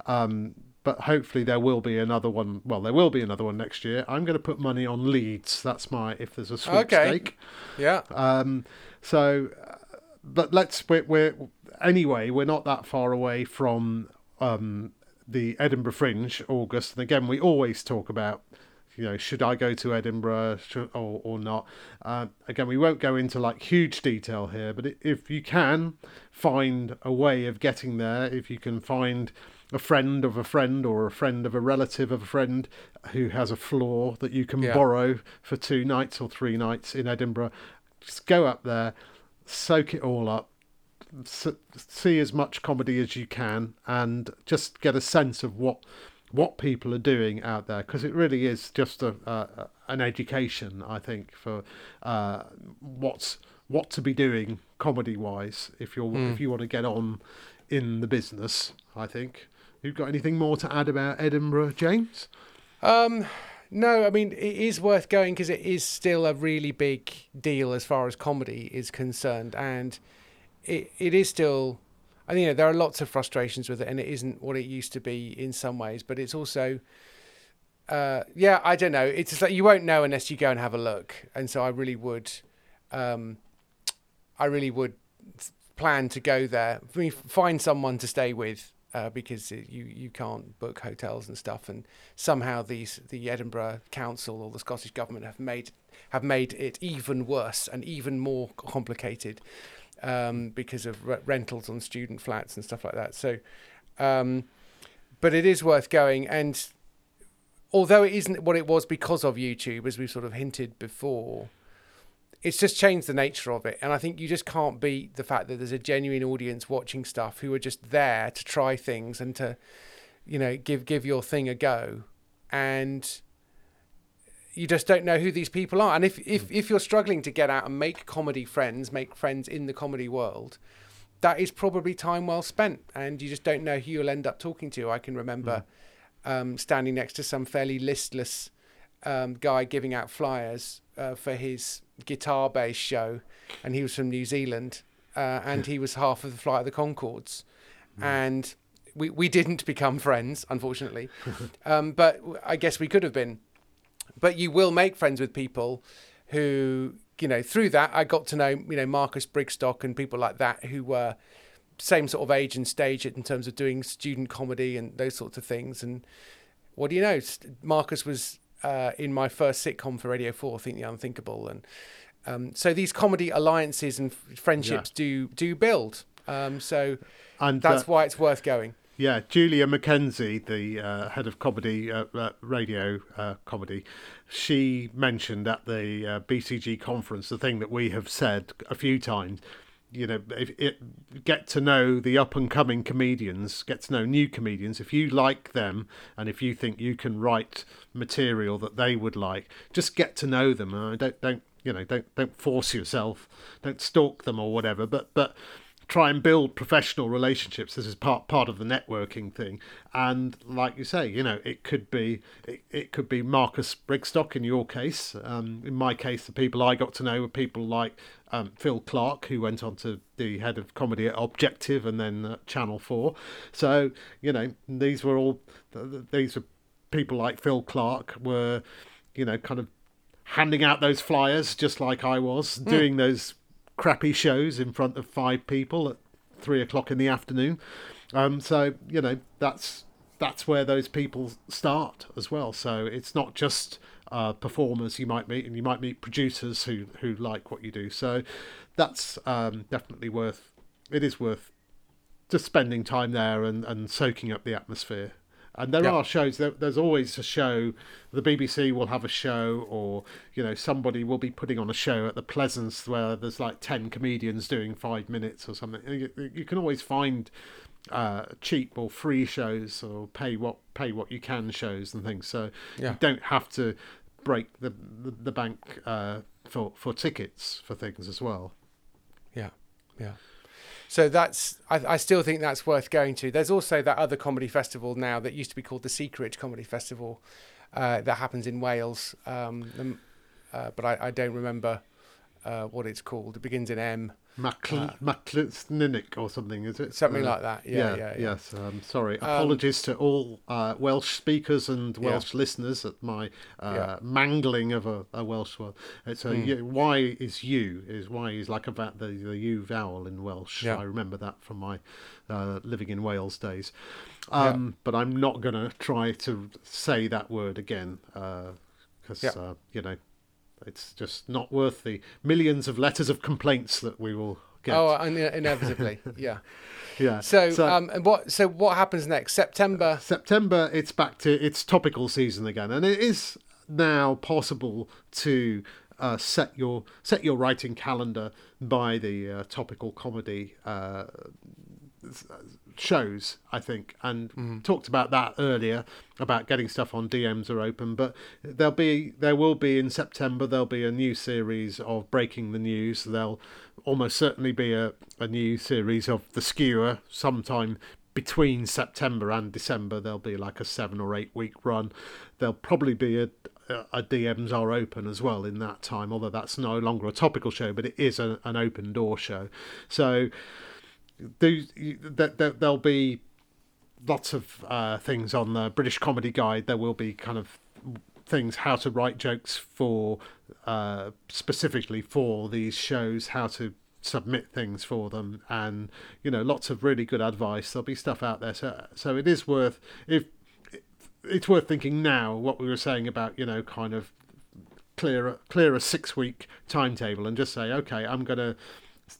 Um, but hopefully there will be another one. Well, there will be another one next year. I'm going to put money on Leeds. That's my if there's a sweepstake. Yeah. Um, so, uh, but let's we're, we're anyway. We're not that far away from um, the Edinburgh Fringe, August. And again, we always talk about, you know, should I go to Edinburgh should, or or not? Uh, again, we won't go into like huge detail here, but if you can find a way of getting there, if you can find a friend of a friend or a friend of a relative of a friend who has a floor that you can Yeah. borrow for two nights or three nights in Edinburgh, just go up there, soak it all up, see as much comedy as you can, and just get a sense of what what people are doing out there because it really is just a, an education, I think, for uh, what's what to be doing comedy wise if you're if you want to get on in the business. I think. You've got anything more to add about Edinburgh, James? Um, no, I mean it is worth going because it is still a really big deal as far as comedy is concerned, and it it is still. I think you know, there are lots of frustrations with it, and it isn't what it used to be in some ways. But it's also, uh, yeah, I don't know. It's just like you won't know unless you go and have a look, and so I really would, um, I really would plan to go there. I mean, find someone to stay with uh, because it, you you can't book hotels and stuff. And somehow these the Edinburgh Council or the Scottish government have made have made it even worse and even more complicated um, because of re- rentals on student flats and stuff like that. So, um, but it is worth going. And although it isn't what it was because of YouTube, as we've sort of hinted before, it's just changed the nature of it. And I think you just can't beat the fact that there's a genuine audience watching stuff who are just there to try things and to, you know, give give your thing a go. And you just don't know who these people are. And if, if, if you're struggling to get out and make comedy friends, make friends in the comedy world, that is probably time well spent. And you just don't know who you'll end up talking to. I can remember um, standing next to some fairly listless um, guy giving out flyers uh, for his guitar based show, and he was from New Zealand, uh, and he was half of the flight of the Conchords, mm. and we we didn't become friends, unfortunately, <laughs> um, but I guess we could have been. But you will make friends with people who you know through that I got to know you know Marcus Brigstocke and people like that who were same sort of age and stage in terms of doing student comedy and those sorts of things. And what do you know? Marcus was uh, in my first sitcom for Radio Four, Think the Unthinkable, and um, so these comedy alliances and friendships yeah. do do build. Um, so and that's uh, why it's worth going. Yeah, Julia McKenzie, the uh, head of comedy, uh, uh, radio uh, comedy, she mentioned at the uh, BCG conference the thing that we have said a few times. You know, if it, get to know the up and coming comedians, get to know new comedians. If you like them, and if you think you can write material that they would like, just get to know them. Uh, don't don't you know don't don't force yourself, don't stalk them or whatever. But but try and build professional relationships. This is part part of the networking thing. And like you say, you know, it could be it, it could be Marcus Brigstocke in your case. Um, in my case, the people I got to know were people like um, Phil Clarke, who went on to the head of comedy at Objective and then uh, Channel Four. So you know, these were all these were people like Phil Clarke were, you know, kind of handing out those flyers just like I was, mm. doing those crappy shows in front of five people at three o'clock in the afternoon. Um, so you know that's that's where those people start as well. So it's not just uh, performers you might meet, and you might meet producers who who like what you do. So that's um, definitely worth. It is worth just spending time there and, and soaking up the atmosphere. And there are shows. There, there's always a show. The BBC will have a show, or you know, somebody will be putting on a show at the Pleasance where there's like ten comedians doing five minutes or something. You, you can always find uh, cheap or free shows, or pay what pay what you can shows and things. So yeah. you don't have to break the the, the bank uh, for for tickets for things as well. Yeah, yeah. So that's I, I, still think that's worth going to. There's also that other comedy festival now that used to be called the Secret Comedy Festival uh, that happens in Wales, um, uh, but I, I, don't remember uh, what it's called. It begins in M. Macl- uh, or something, is it? Something uh, like that. Yeah, yeah. yeah, yeah. Yes. Um, sorry. Um, Apologies to all uh, Welsh speakers and Welsh yeah. listeners at my uh, mangling of a, a, Welsh word. It's a mm. Y is U is Y is like about the the U vowel in Welsh. I remember that from my uh, living in Wales days. Um, but I'm not going to try to say that word again because uh, you know it's just not worth the millions of letters of complaints that we will get. Oh, inevitably, <laughs> yeah. Yeah. So, so um, and what? So, what happens next? September. September. It's back to it's topical season again, and it is now possible to uh, set your set your writing calendar by the uh, topical comedy uh, shows, I think, and mm. talked about that earlier about getting stuff on DMs are open. But there'll be there will be in September there'll be a new series of breaking the news. There'll almost certainly be a, a new series of the skewer sometime between September and December. There'll be like a seven or eight week run. There'll probably be a a DMs are open as well in that time, although that's no longer a topical show, but it is a, an open door show. So that there'll be lots of uh, things on the British Comedy Guide. There will be kind of things how to write jokes for uh, specifically for these shows, how to submit things for them, and you know lots of really good advice. There'll be stuff out there, so so it is worth if it's worth thinking now what we were saying about you know kind of clear clear a six week timetable and just say okay I'm going to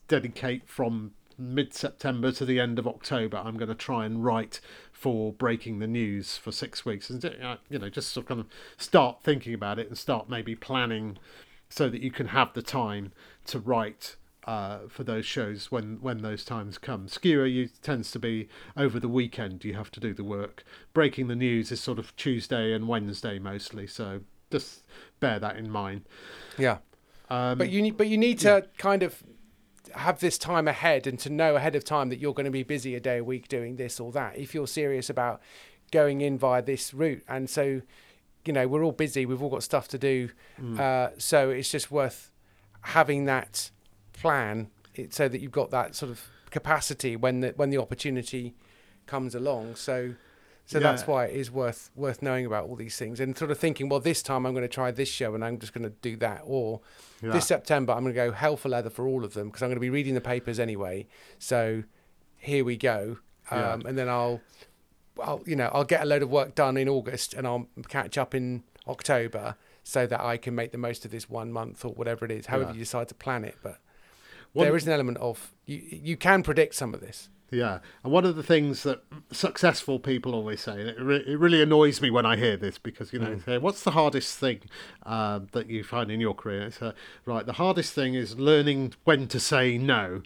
dedicate from mid September to the end of October, I'm going to try and write for breaking the news for six weeks, and uh, you know, just sort of kind of start thinking about it and start maybe planning so that you can have the time to write uh, for those shows when when those times come. Skewer you tends to be over the weekend. You have to do the work. Breaking the news is sort of Tuesday and Wednesday mostly. So just bear that in mind. Yeah. Um, but you need, but you need to yeah. kind of have this time ahead and to know ahead of time that you're going to be busy a day a week doing this or that if you're serious about going in via this route, and so you know we're all busy. We've all got stuff to do, Mm. uh, so it's just worth having that plan it, so that you've got that sort of capacity when the when the opportunity comes along. So. So that's why it is worth worth knowing about all these things and sort of thinking, well, this time I'm going to try this show and I'm just going to do that, or Yeah. this September I'm going to go hell for leather for all of them because I'm going to be reading the papers anyway. So here we go, um, Yeah. and then I'll, I'll you know I'll get a load of work done in August and I'll catch up in October so that I can make the most of this one month or whatever it is, however Yeah. you decide to plan it. But One- there is an element of you you can predict some of this. Yeah, and one of the things that successful people always say, and it, re- it really annoys me when I hear this because you know, Mm. say, what's the hardest thing uh, that you find in your career? It's uh, right. The hardest thing is learning when to say no,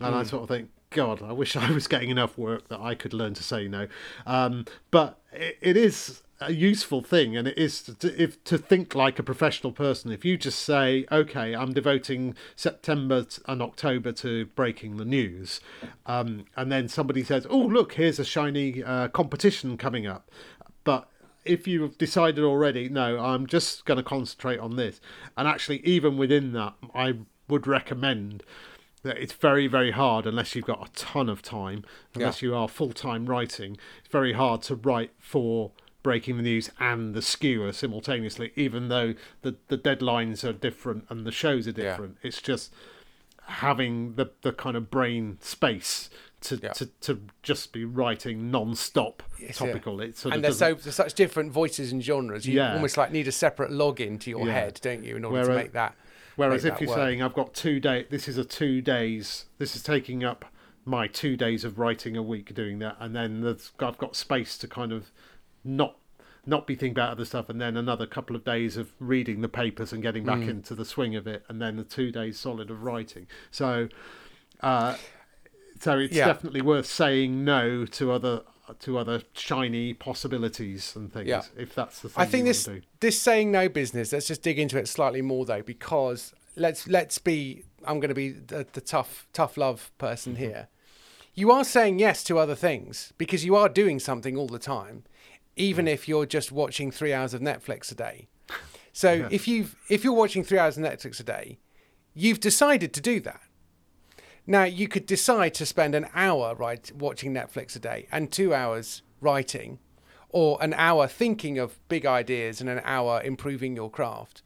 and Mm. I sort of think, God, I wish <laughs> I was getting enough work that I could learn to say no. Um, but it, it is a useful thing, and it is to, if to think like a professional person. If you just say, "Okay, I'm devoting September and October to breaking the news," um, and then somebody says, "Oh, look, here's a shiny uh, competition coming up," but if you've decided already, no, I'm just going to concentrate on this, and actually, even within that, I would recommend that it's very very hard unless you've got a ton of time unless you are full-time writing it's very hard to write for breaking the news and the skewer simultaneously even though the the deadlines are different and the shows are Yeah. different it's just having the the kind of brain space to Yeah. to, to just be writing non-stop Yes, yeah. topical it sort and of so there's such different voices and genres. You Yeah. almost like need a separate login to your Yeah. head, don't you, in order to make that. Whereas make if that you're work. saying I've got two day, this is a two days. This is taking up my two days of writing a week doing that, and then I've got space to kind of not not be thinking about other stuff, and then another couple of days of reading the papers and getting back into the swing of it, and then the two days solid of writing. So, uh, so it's Yeah. definitely worth saying no to other to other shiny possibilities and things Yeah. if that's the thing I think this want to do. this saying no business. Let's just dig into it slightly more though, because let's let's be. I'm going to be the, the tough tough love person Mm-hmm. here. You are saying yes to other things because you are doing something all the time, even if you're just watching three hours of Netflix a day. <laughs> So if you've if you're watching three hours of Netflix a day, you've decided to do that. Now you could decide to spend an hour right watching Netflix a day and two hours writing, or an hour thinking of big ideas and an hour improving your craft.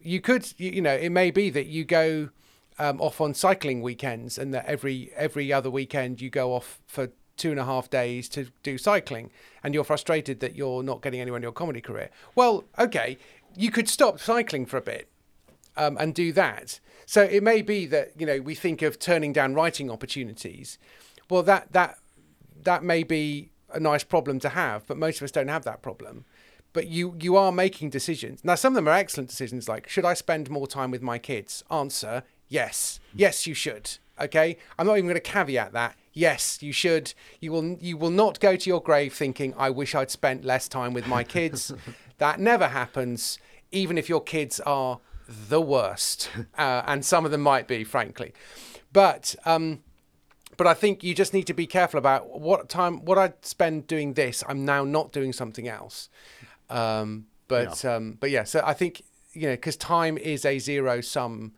You could, you, you know, it may be that you go um, off on cycling weekends, and that every every other weekend you go off for two and a half days to do cycling, and you're frustrated that you're not getting anywhere in your comedy career. Well, okay, you could stop cycling for a bit um, and do that. So it may be that you know we think of turning down writing opportunities. Well, that that that may be a nice problem to have, but most of us don't have that problem. But you you are making decisions. Now some of them are excellent decisions like should I spend more time with my kids? Answer, yes. Yes, you should. Okay? I'm not even going to caveat that. Yes, you should. You will you will not go to your grave thinking I wish I'd spent less time with my kids. <laughs> that never happens even if your kids are the worst. <laughs> Uh, and some of them might be frankly. But um but I think you just need to be careful about what time, what I spend doing this. I'm now not doing something else. Um, but um, but yeah, so I think you know because time is a zero sum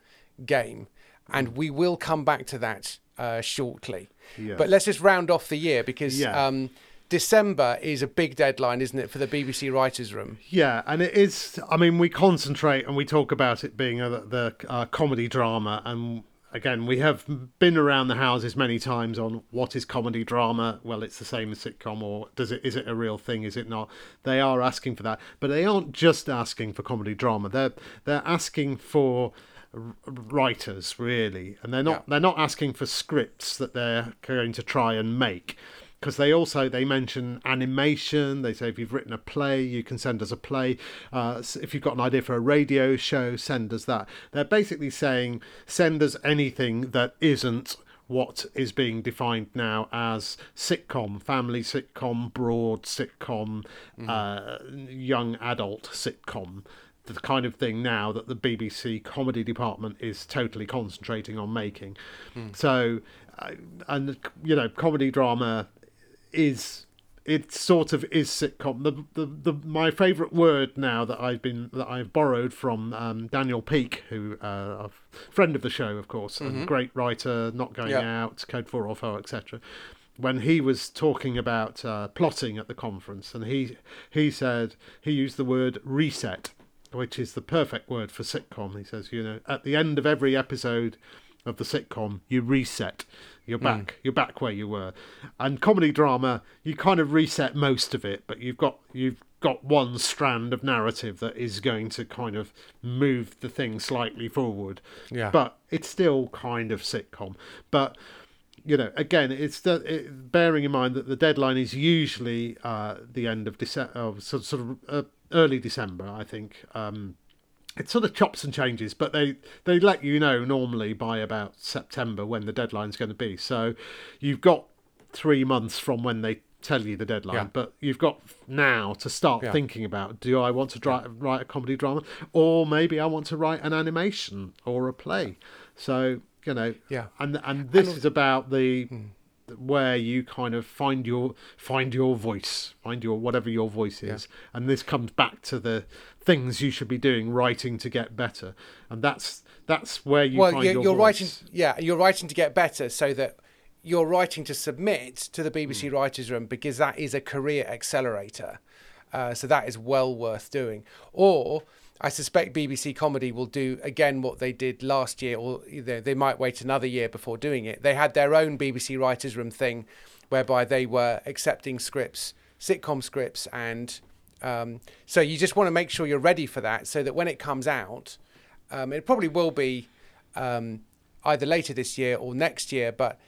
game, and we will come back to that uh, shortly. Yes. But let's just round off the year because Yeah. um, December is a big deadline, isn't it, for the BBC Writers' Room? Yeah, and it is. I mean, we concentrate and we talk about it being a, the uh, comedy drama, and again, we have been around the houses many times on what is comedy drama. Well, it's the same as sitcom, or does it? Is it a real thing? Is it not? They are asking for that, but they aren't just asking for comedy drama. They're they're asking for writers really, and they're not Yeah. they're not asking for scripts that they're going to try and make because they also they mention animation. They say if you've written a play you can send us a play. Uh, if you've got an idea for a radio show send us that. They're basically saying send us anything that isn't what is being defined now as sitcom family sitcom broad sitcom uh, young adult sitcom the kind of thing now that the BBC comedy department is totally concentrating on making. So, uh, and you know, comedy drama is it sort of is sitcom. The, the, the my favourite word now that I've been that I've borrowed from um, Daniel Peak, who uh, a friend of the show, of course, mm-hmm. and great writer, not going yep. out, Code Four or Four, etc. When he was talking about uh, plotting at the conference, and he he said he used the word reset, which is the perfect word for sitcom. He says, you know, at the end of every episode of the sitcom, you reset you're hmm. back. Mm. You're back where you were. And comedy drama, you kind of reset most of it, but you've got you've got one strand of narrative that is going to kind of move the thing slightly forward. Yeah. But it's still kind of sitcom. But you know, again, it's the, it, bearing in mind that the deadline is usually uh, the end of December, oh, sort, sort of uh, early December, I think. Um, it sort of chops and changes, but they they let you know normally by about September when the deadline's going to be. So you've got three months from when they tell you the deadline, yeah. but you've got now to start yeah. thinking about: Do I want to dri- write a comedy drama, or maybe I want to write an animation or a play? So you know, yeah, and and this and, is about the. Hmm where you kind of find your find your voice, find your whatever your voice is, yeah. and this comes back to the things you should be doing, writing to get better, and that's that's where you well, find you're, your you're writing, yeah, you're writing to get better, so that you're writing to submit to the BBC mm. Writers' Room because that is a career accelerator. Uh, so that is well worth doing. Or I suspect BBC Comedy will do again what they did last year, or they might wait another year before doing it. They had their own BBC Writers' Room thing, whereby they were accepting scripts, sitcom scripts, and um, so you just want to make sure you're ready for that, so that when it comes out, um, it probably will be um, either later this year or next year, but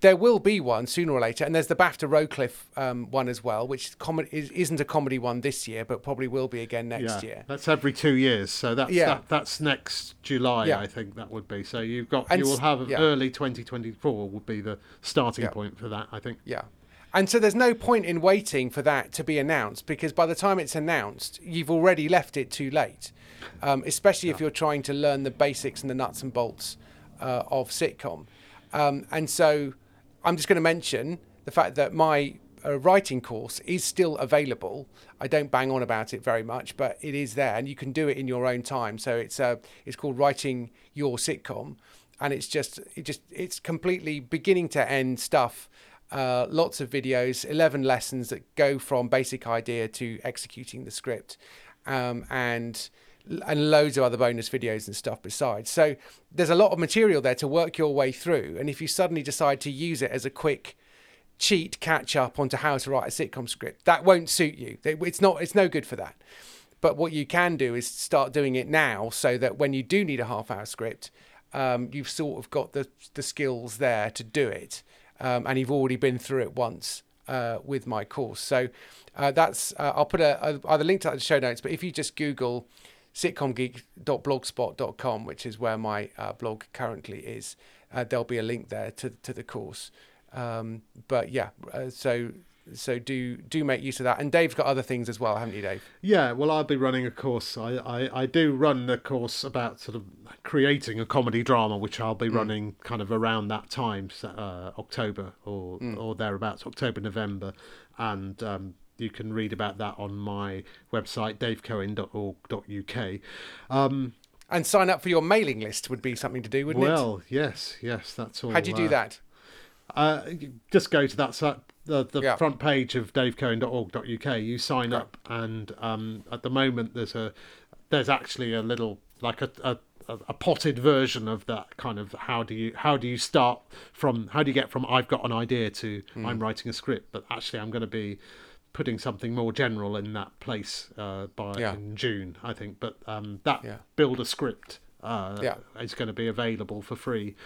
there will be one sooner or later, and there's the BAFTA Rocliffe um, one as well, which com- isn't a comedy one this year, but probably will be again next yeah, year. That's every two years, so that's yeah. that, that's next July, yeah. I think that would be. So you've got and you will have early 2024 would be the starting point for that, I think. Yeah. And so there's no point in waiting for that to be announced because by the time it's announced, you've already left it too late. Um, especially if you're trying to learn the basics and the nuts and bolts uh, of sitcom. Um, and so I'm just going to mention the fact that my uh, writing course is still available. I don't bang on about it very much, but it is there, and you can do it in your own time. So it's uh, it's called Writing Your Sitcom, and it's just it just it's completely beginning to end stuff. Uh, lots of videos, 11 lessons that go from basic idea to executing the script, um, and and loads of other bonus videos and stuff besides. So there's a lot of material there to work your way through. And if you suddenly decide to use it as a quick cheat catch up onto how to write a sitcom script, that won't suit you. It's not. It's no good for that. But what you can do is start doing it now, so that when you do need a half hour script, um, you've sort of got the the skills there to do it, um, and you've already been through it once. Uh, with my course, so uh, that's uh, I'll put a, a either link to that in the show notes. But if you just Google sitcomgeek.blogspot.com, which is where my uh, blog currently is. Uh, there'll be a link there to to the course. Um, but yeah, uh, so so do do make use of that. And Dave's got other things as well, haven't you, Dave? Yeah, well, I'll be running a course. I, I, I do run a course about sort of creating a comedy drama, which I'll be mm. running kind of around that time, uh, October or mm. or thereabouts, October November, and um, you can read about that on my website, davecohen.org.uk. Um, and sign up for your mailing list would be something to do, wouldn't well, it? Well, yes, yes, that's all. How do you do uh, that? Uh, just go to that the, the yeah. front page of davecohen.org.uk. You sign up, and um, at the moment there's a there's actually a little like a, a a potted version of that kind of how do you how do you start from how do you get from I've got an idea to mm. I'm writing a script, but actually I'm going to be putting something more general in that place uh, by yeah. in June, I think. But um, that yeah. build a script uh, yeah. is going to be available for free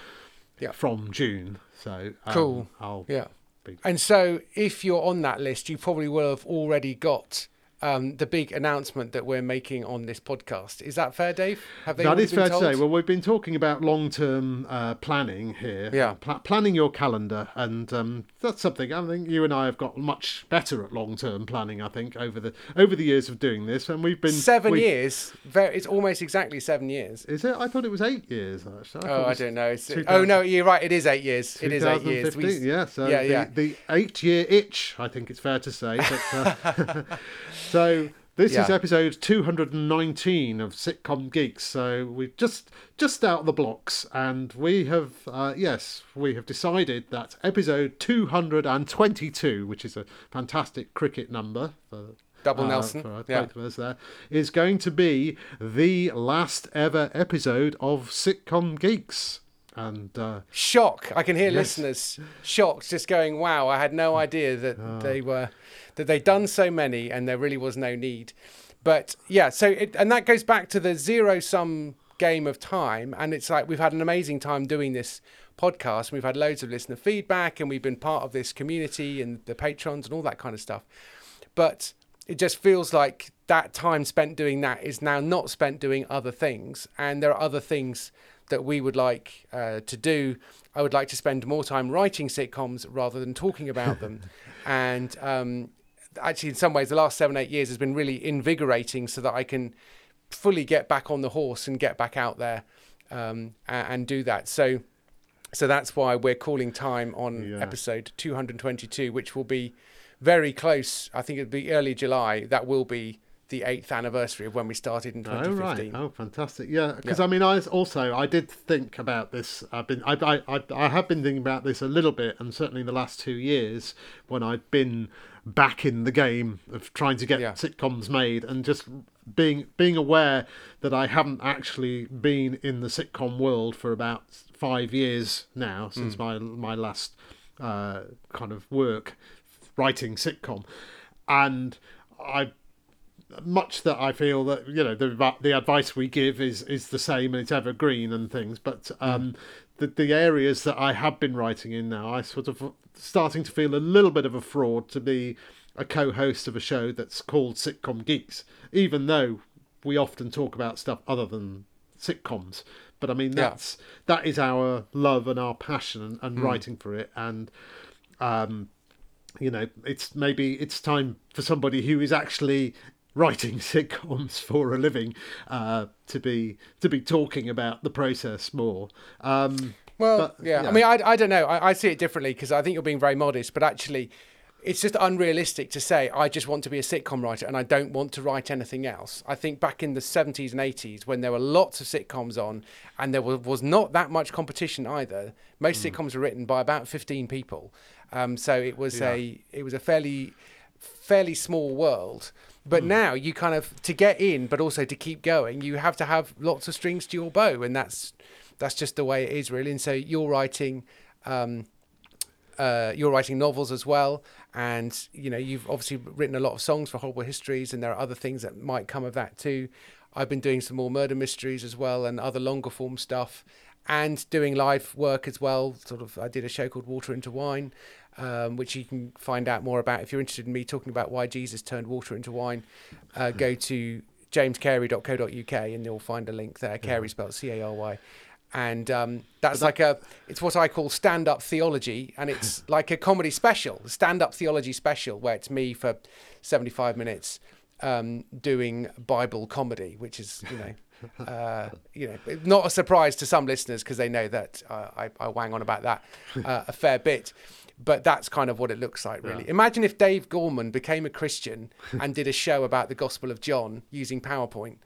yeah. from June. So um, cool. I'll yeah. Be... And so, if you're on that list, you probably will have already got um, the big announcement that we're making on this podcast. Is that fair, Dave? Have they that is fair told? to say. Well, we've been talking about long-term uh, planning here. Yeah, Pl- planning your calendar and um, that's something. I think you and I have got much better at long term planning. I think over the over the years of doing this, and we've been 7 we've- years. Very, it's almost exactly seven years. Is it? I thought it was eight years. Actually. thought Oh, I don't know. Oh no, you're right. It is eight years. It is eight years. 2015, yeah. So yeah, the, yeah. the eight year itch, I think it's fair to say. But, uh, <laughs> so this is episode 219 of Sitcom Geeks. So we're just just out of the blocks, and we have uh, yes, we have decided that episode 222, which is a fantastic cricket number for Double uh, Nelson. for Yeah. both of us there, is going to be the last ever episode of Sitcom Geeks. And uh, Shock! I can hear Yes. listeners shocked, just going, "Wow! I had no <laughs> idea that Ah. they were that they'd done so many, and there really was no need." But yeah, so it, and that goes back to the zero sum game of time, and it's like we've had an amazing time doing this podcast. We've had loads of listener feedback, and we've been part of this community and the patrons and all that kind of stuff. But it just feels like that time spent doing that is now not spent doing other things, and there are other things that we would like uh, to do. I would like to spend more time writing sitcoms rather than talking about them, <laughs> and um, actually, in some ways, the last seven eight years has been really invigorating, so that I can fully get back on the horse and get back out there um, and, and do that. So. So that's why we're calling time on Yeah. episode 222, which will be very close. I think it'll be early July. That will be the eighth anniversary of when we started in 2015. Oh 2015. right! Oh, fantastic! Yeah, because Yeah. I mean, I also I did think about this. I've been I, I I I have been thinking about this a little bit, and certainly the last two years when I've been back in the game of trying to get Yeah. sitcoms made, and just being being aware that I haven't actually been in the sitcom world for about five years now since my my last uh, kind of work writing sitcom, and I much that I feel that you know the the advice we give is is the same and it's evergreen and things, but um, the the areas that I have been writing in now, I sort of starting to feel a little bit of a fraud to be a co-host of a show that's called Sitcom Geeks, even though we often talk about stuff other than sitcoms. But I mean Yeah. that's that is our love and our passion and, and writing for it and. Um, you know, it's maybe it's time for somebody who is actually writing <laughs> sitcoms for a living uh, to be to be talking about the process more. Um, Well, But, yeah. yeah. I mean, I, I don't know. I, I see it differently because I think you're being very modest, but actually, it's just unrealistic to say I just want to be a sitcom writer and I don't want to write anything else. I think back in the 70s and 80s when there were lots of sitcoms on and there was, was not that much competition either. Most sitcoms were written by about 15 people, um, so it was Yeah. a it was a fairly fairly small world. But now you kind of to get in, but also to keep going, you have to have lots of strings to your bow, and that's that's just the way it is, really. And so you're writing. Um, uh, you're writing novels as well, and you know you've obviously written a lot of songs for Horrible Histories, and there are other things that might come of that too. I've been doing some more murder mysteries as well, and other longer form stuff, and doing live work as well. Sort of, I did a show called Water into Wine, um, which you can find out more about if you're interested in me talking about why Jesus turned water into wine. Uh, go to jamescary.co.uk and you'll find a link there. Cary spelled C A R Y. And um, that's like a, it's what I call stand up theology. And it's <laughs> like a comedy special, stand up theology special, where it's me for 75 minutes um, doing Bible comedy, which is, you know, <laughs> uh, you know, not a surprise to some listeners because they know that uh, I, I wang on about that uh, a fair bit. But that's kind of what it looks like, really. Imagine if Dave Gorman became a Christian and did a show about the Gospel of John using PowerPoint.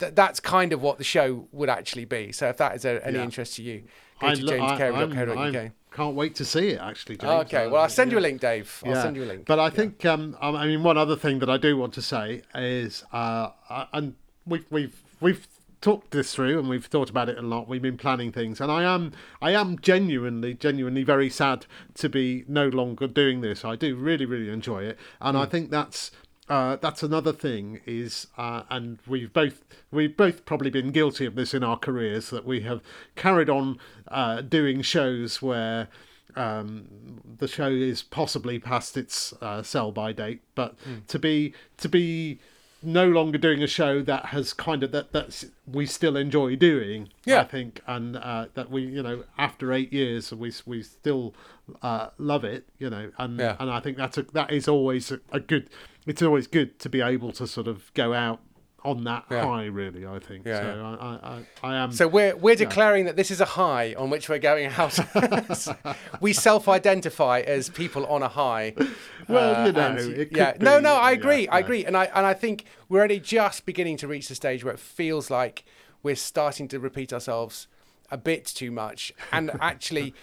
Th- that's kind of what the show would actually be. So if that is a, any Yeah. interest to you, go I, to lo- I, I'm- jamescary.co.uk. Can't wait to see it actually. James. Okay, well, I'll send you a link, Dave. I'll Yeah. send you a link. But I think, um, um, I mean, one other thing that I do want to say is, uh, and we've we've we've talked this through and we've thought about it a lot. We've been planning things, and I am I am genuinely genuinely very sad to be no longer doing this. I do really really enjoy it, and Hmm. I think that's. Uh, that's another thing is, uh, and we've both we've both probably been guilty of this in our careers that we have carried on uh, doing shows where um, the show is possibly past its uh, sell by date, but to be to be no longer doing a show that has kind of that that's we still enjoy doing. Yeah. I think, and uh, that we you know after eight years we we still uh, love it. You know, and Yeah. and I think that's a that is always a, a good. It's always good to be able to sort of go out on that Yeah. high. Really, I think. Yeah, so yeah. I, I, I, I am. So we're we're declaring that this is a high on which we're going out. <laughs> <laughs> we self-identify as people on a high. <laughs> Well, uh, you know, and- yeah. no, be, no, I yeah, agree. I agree, and I and I think we're only just beginning to reach the stage where it feels like we're starting to repeat ourselves a bit too much. And actually,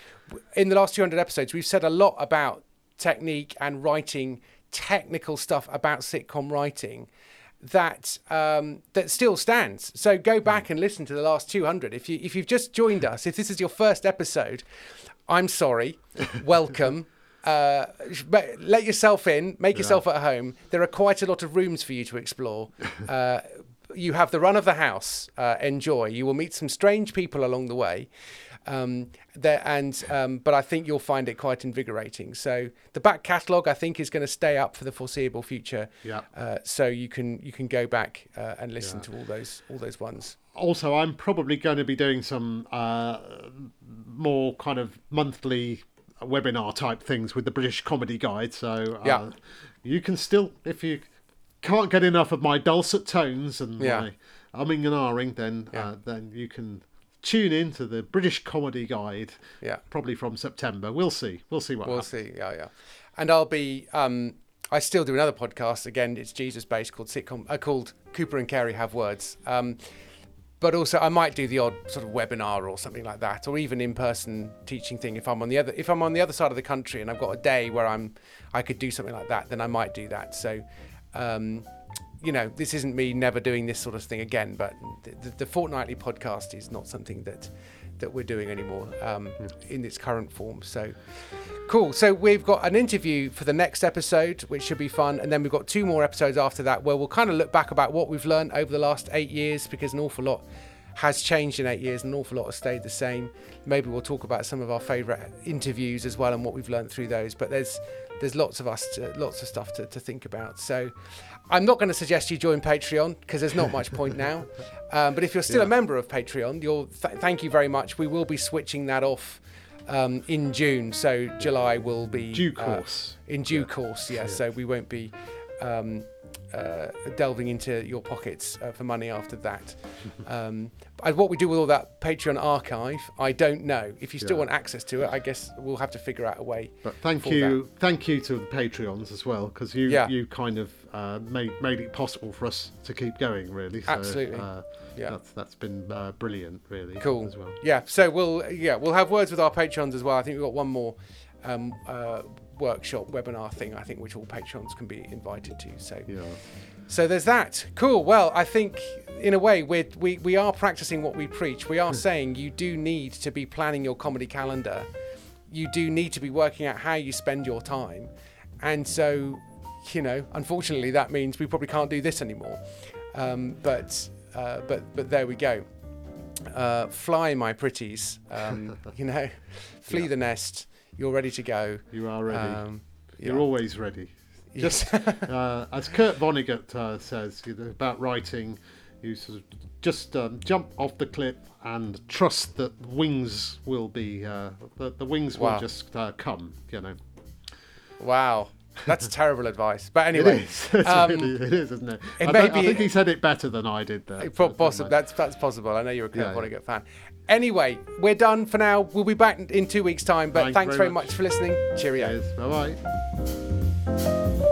in the last 200 episodes, we've said a lot about technique and writing technical stuff about sitcom writing that um, that still stands. So go back and listen to the last 200. If you if you've just joined us, if this is your first episode, I'm sorry. <laughs> Welcome. Uh, but let yourself in, make yourself at home. There are quite a lot of rooms for you to explore. <laughs> Uh, you have the run of the house. Uh, enjoy. You will meet some strange people along the way. Um, there and um, but I think you'll find it quite invigorating. So the back catalogue I think is going to stay up for the foreseeable future. Yeah. Uh, so you can you can go back uh, and listen to all those all those ones. also i'm probably going to be doing some uh, more kind of monthly webinar type things with the british comedy guide so uh, Yeah. you can still if you can't get enough of my dulcet tones and Yeah. my umming and ahhing then uh, then you can tune in to the british comedy guide Yeah. probably from september we'll see we'll see what We'll happens see. Yeah, yeah. And I'll be. Um, I still do another podcast. Again, it's Jesus based called sitcom. Uh, called Cooper and Cary Have Words. Um, but also, I might do the odd sort of webinar or something like that, or even in-person teaching thing. If I'm on the other, if I'm on the other side of the country and I've got a day where I'm, I could do something like that, then I might do that. So, um, you know, this isn't me never doing this sort of thing again. But the, the, the fortnightly podcast is not something that that we're doing anymore um, in its current form. So, Cool. So we've got an interview for the next episode, which should be fun, and then we've got two more episodes after that where we'll kind of look back about what we've learned over the last eight years because an awful lot has changed in eight years, and an awful lot has stayed the same. Maybe we'll talk about some of our favourite interviews as well and what we've learned through those. But there's there's lots of us, to, lots of stuff to, to think about. So I'm not going to suggest you join Patreon because there's not much point now. <laughs> Um, but if you're still a member of Patreon, you'll th- thank you very much. We will be switching that off um, in June. So July will be Due uh, course. in due course, yeah. So we won't be um, uh, delving into your pockets uh, for money after that. <laughs> um, and what we do with all that Patreon archive, I don't know. If you still Yeah. want access to it, I guess we'll have to figure out a way. But thank you, thank you to the Patreons as well, because you Yeah. you kind of uh, made made it possible for us to keep going. Really, so, Absolutely. Uh, Yeah. that's that's been uh, brilliant, really. Cool. as well. Yeah. So we'll yeah we'll have words with our patrons as well. I think we've got one more um, uh, workshop webinar thing. I think which all patrons can be invited to. So Yeah. so there's that. Cool. Well, I think in a way we're, we we are practicing what we preach. We are saying you do need to be planning your comedy calendar. You do need to be working out how you spend your time, and so you know unfortunately that means we probably can't do this anymore. Um, but uh, but but there we go. Uh, fly, my pretties. Um, <laughs> you know, flee Yeah. the nest. You're ready to go. You are ready. Um, You're yeah. always ready. Just <laughs> uh, as Kurt Vonnegut uh, says you know, about writing, you sort of just um, jump off the cliff and trust that wings will be uh, the, the wings Wow. will just uh, come. You know, Wow, that's terrible <laughs> advice. But it anyway, is. <laughs> It's um, really, it is, isn't it? it I, I think he said it better than I did there. Po- possible. That's that's possible. I know you're a Kurt Yeah, yeah. Vonnegut fan. Anyway, we're done for now. We'll be back in two weeks' time. But Thank thanks very very much. much. for listening. Cheerio. Bye bye.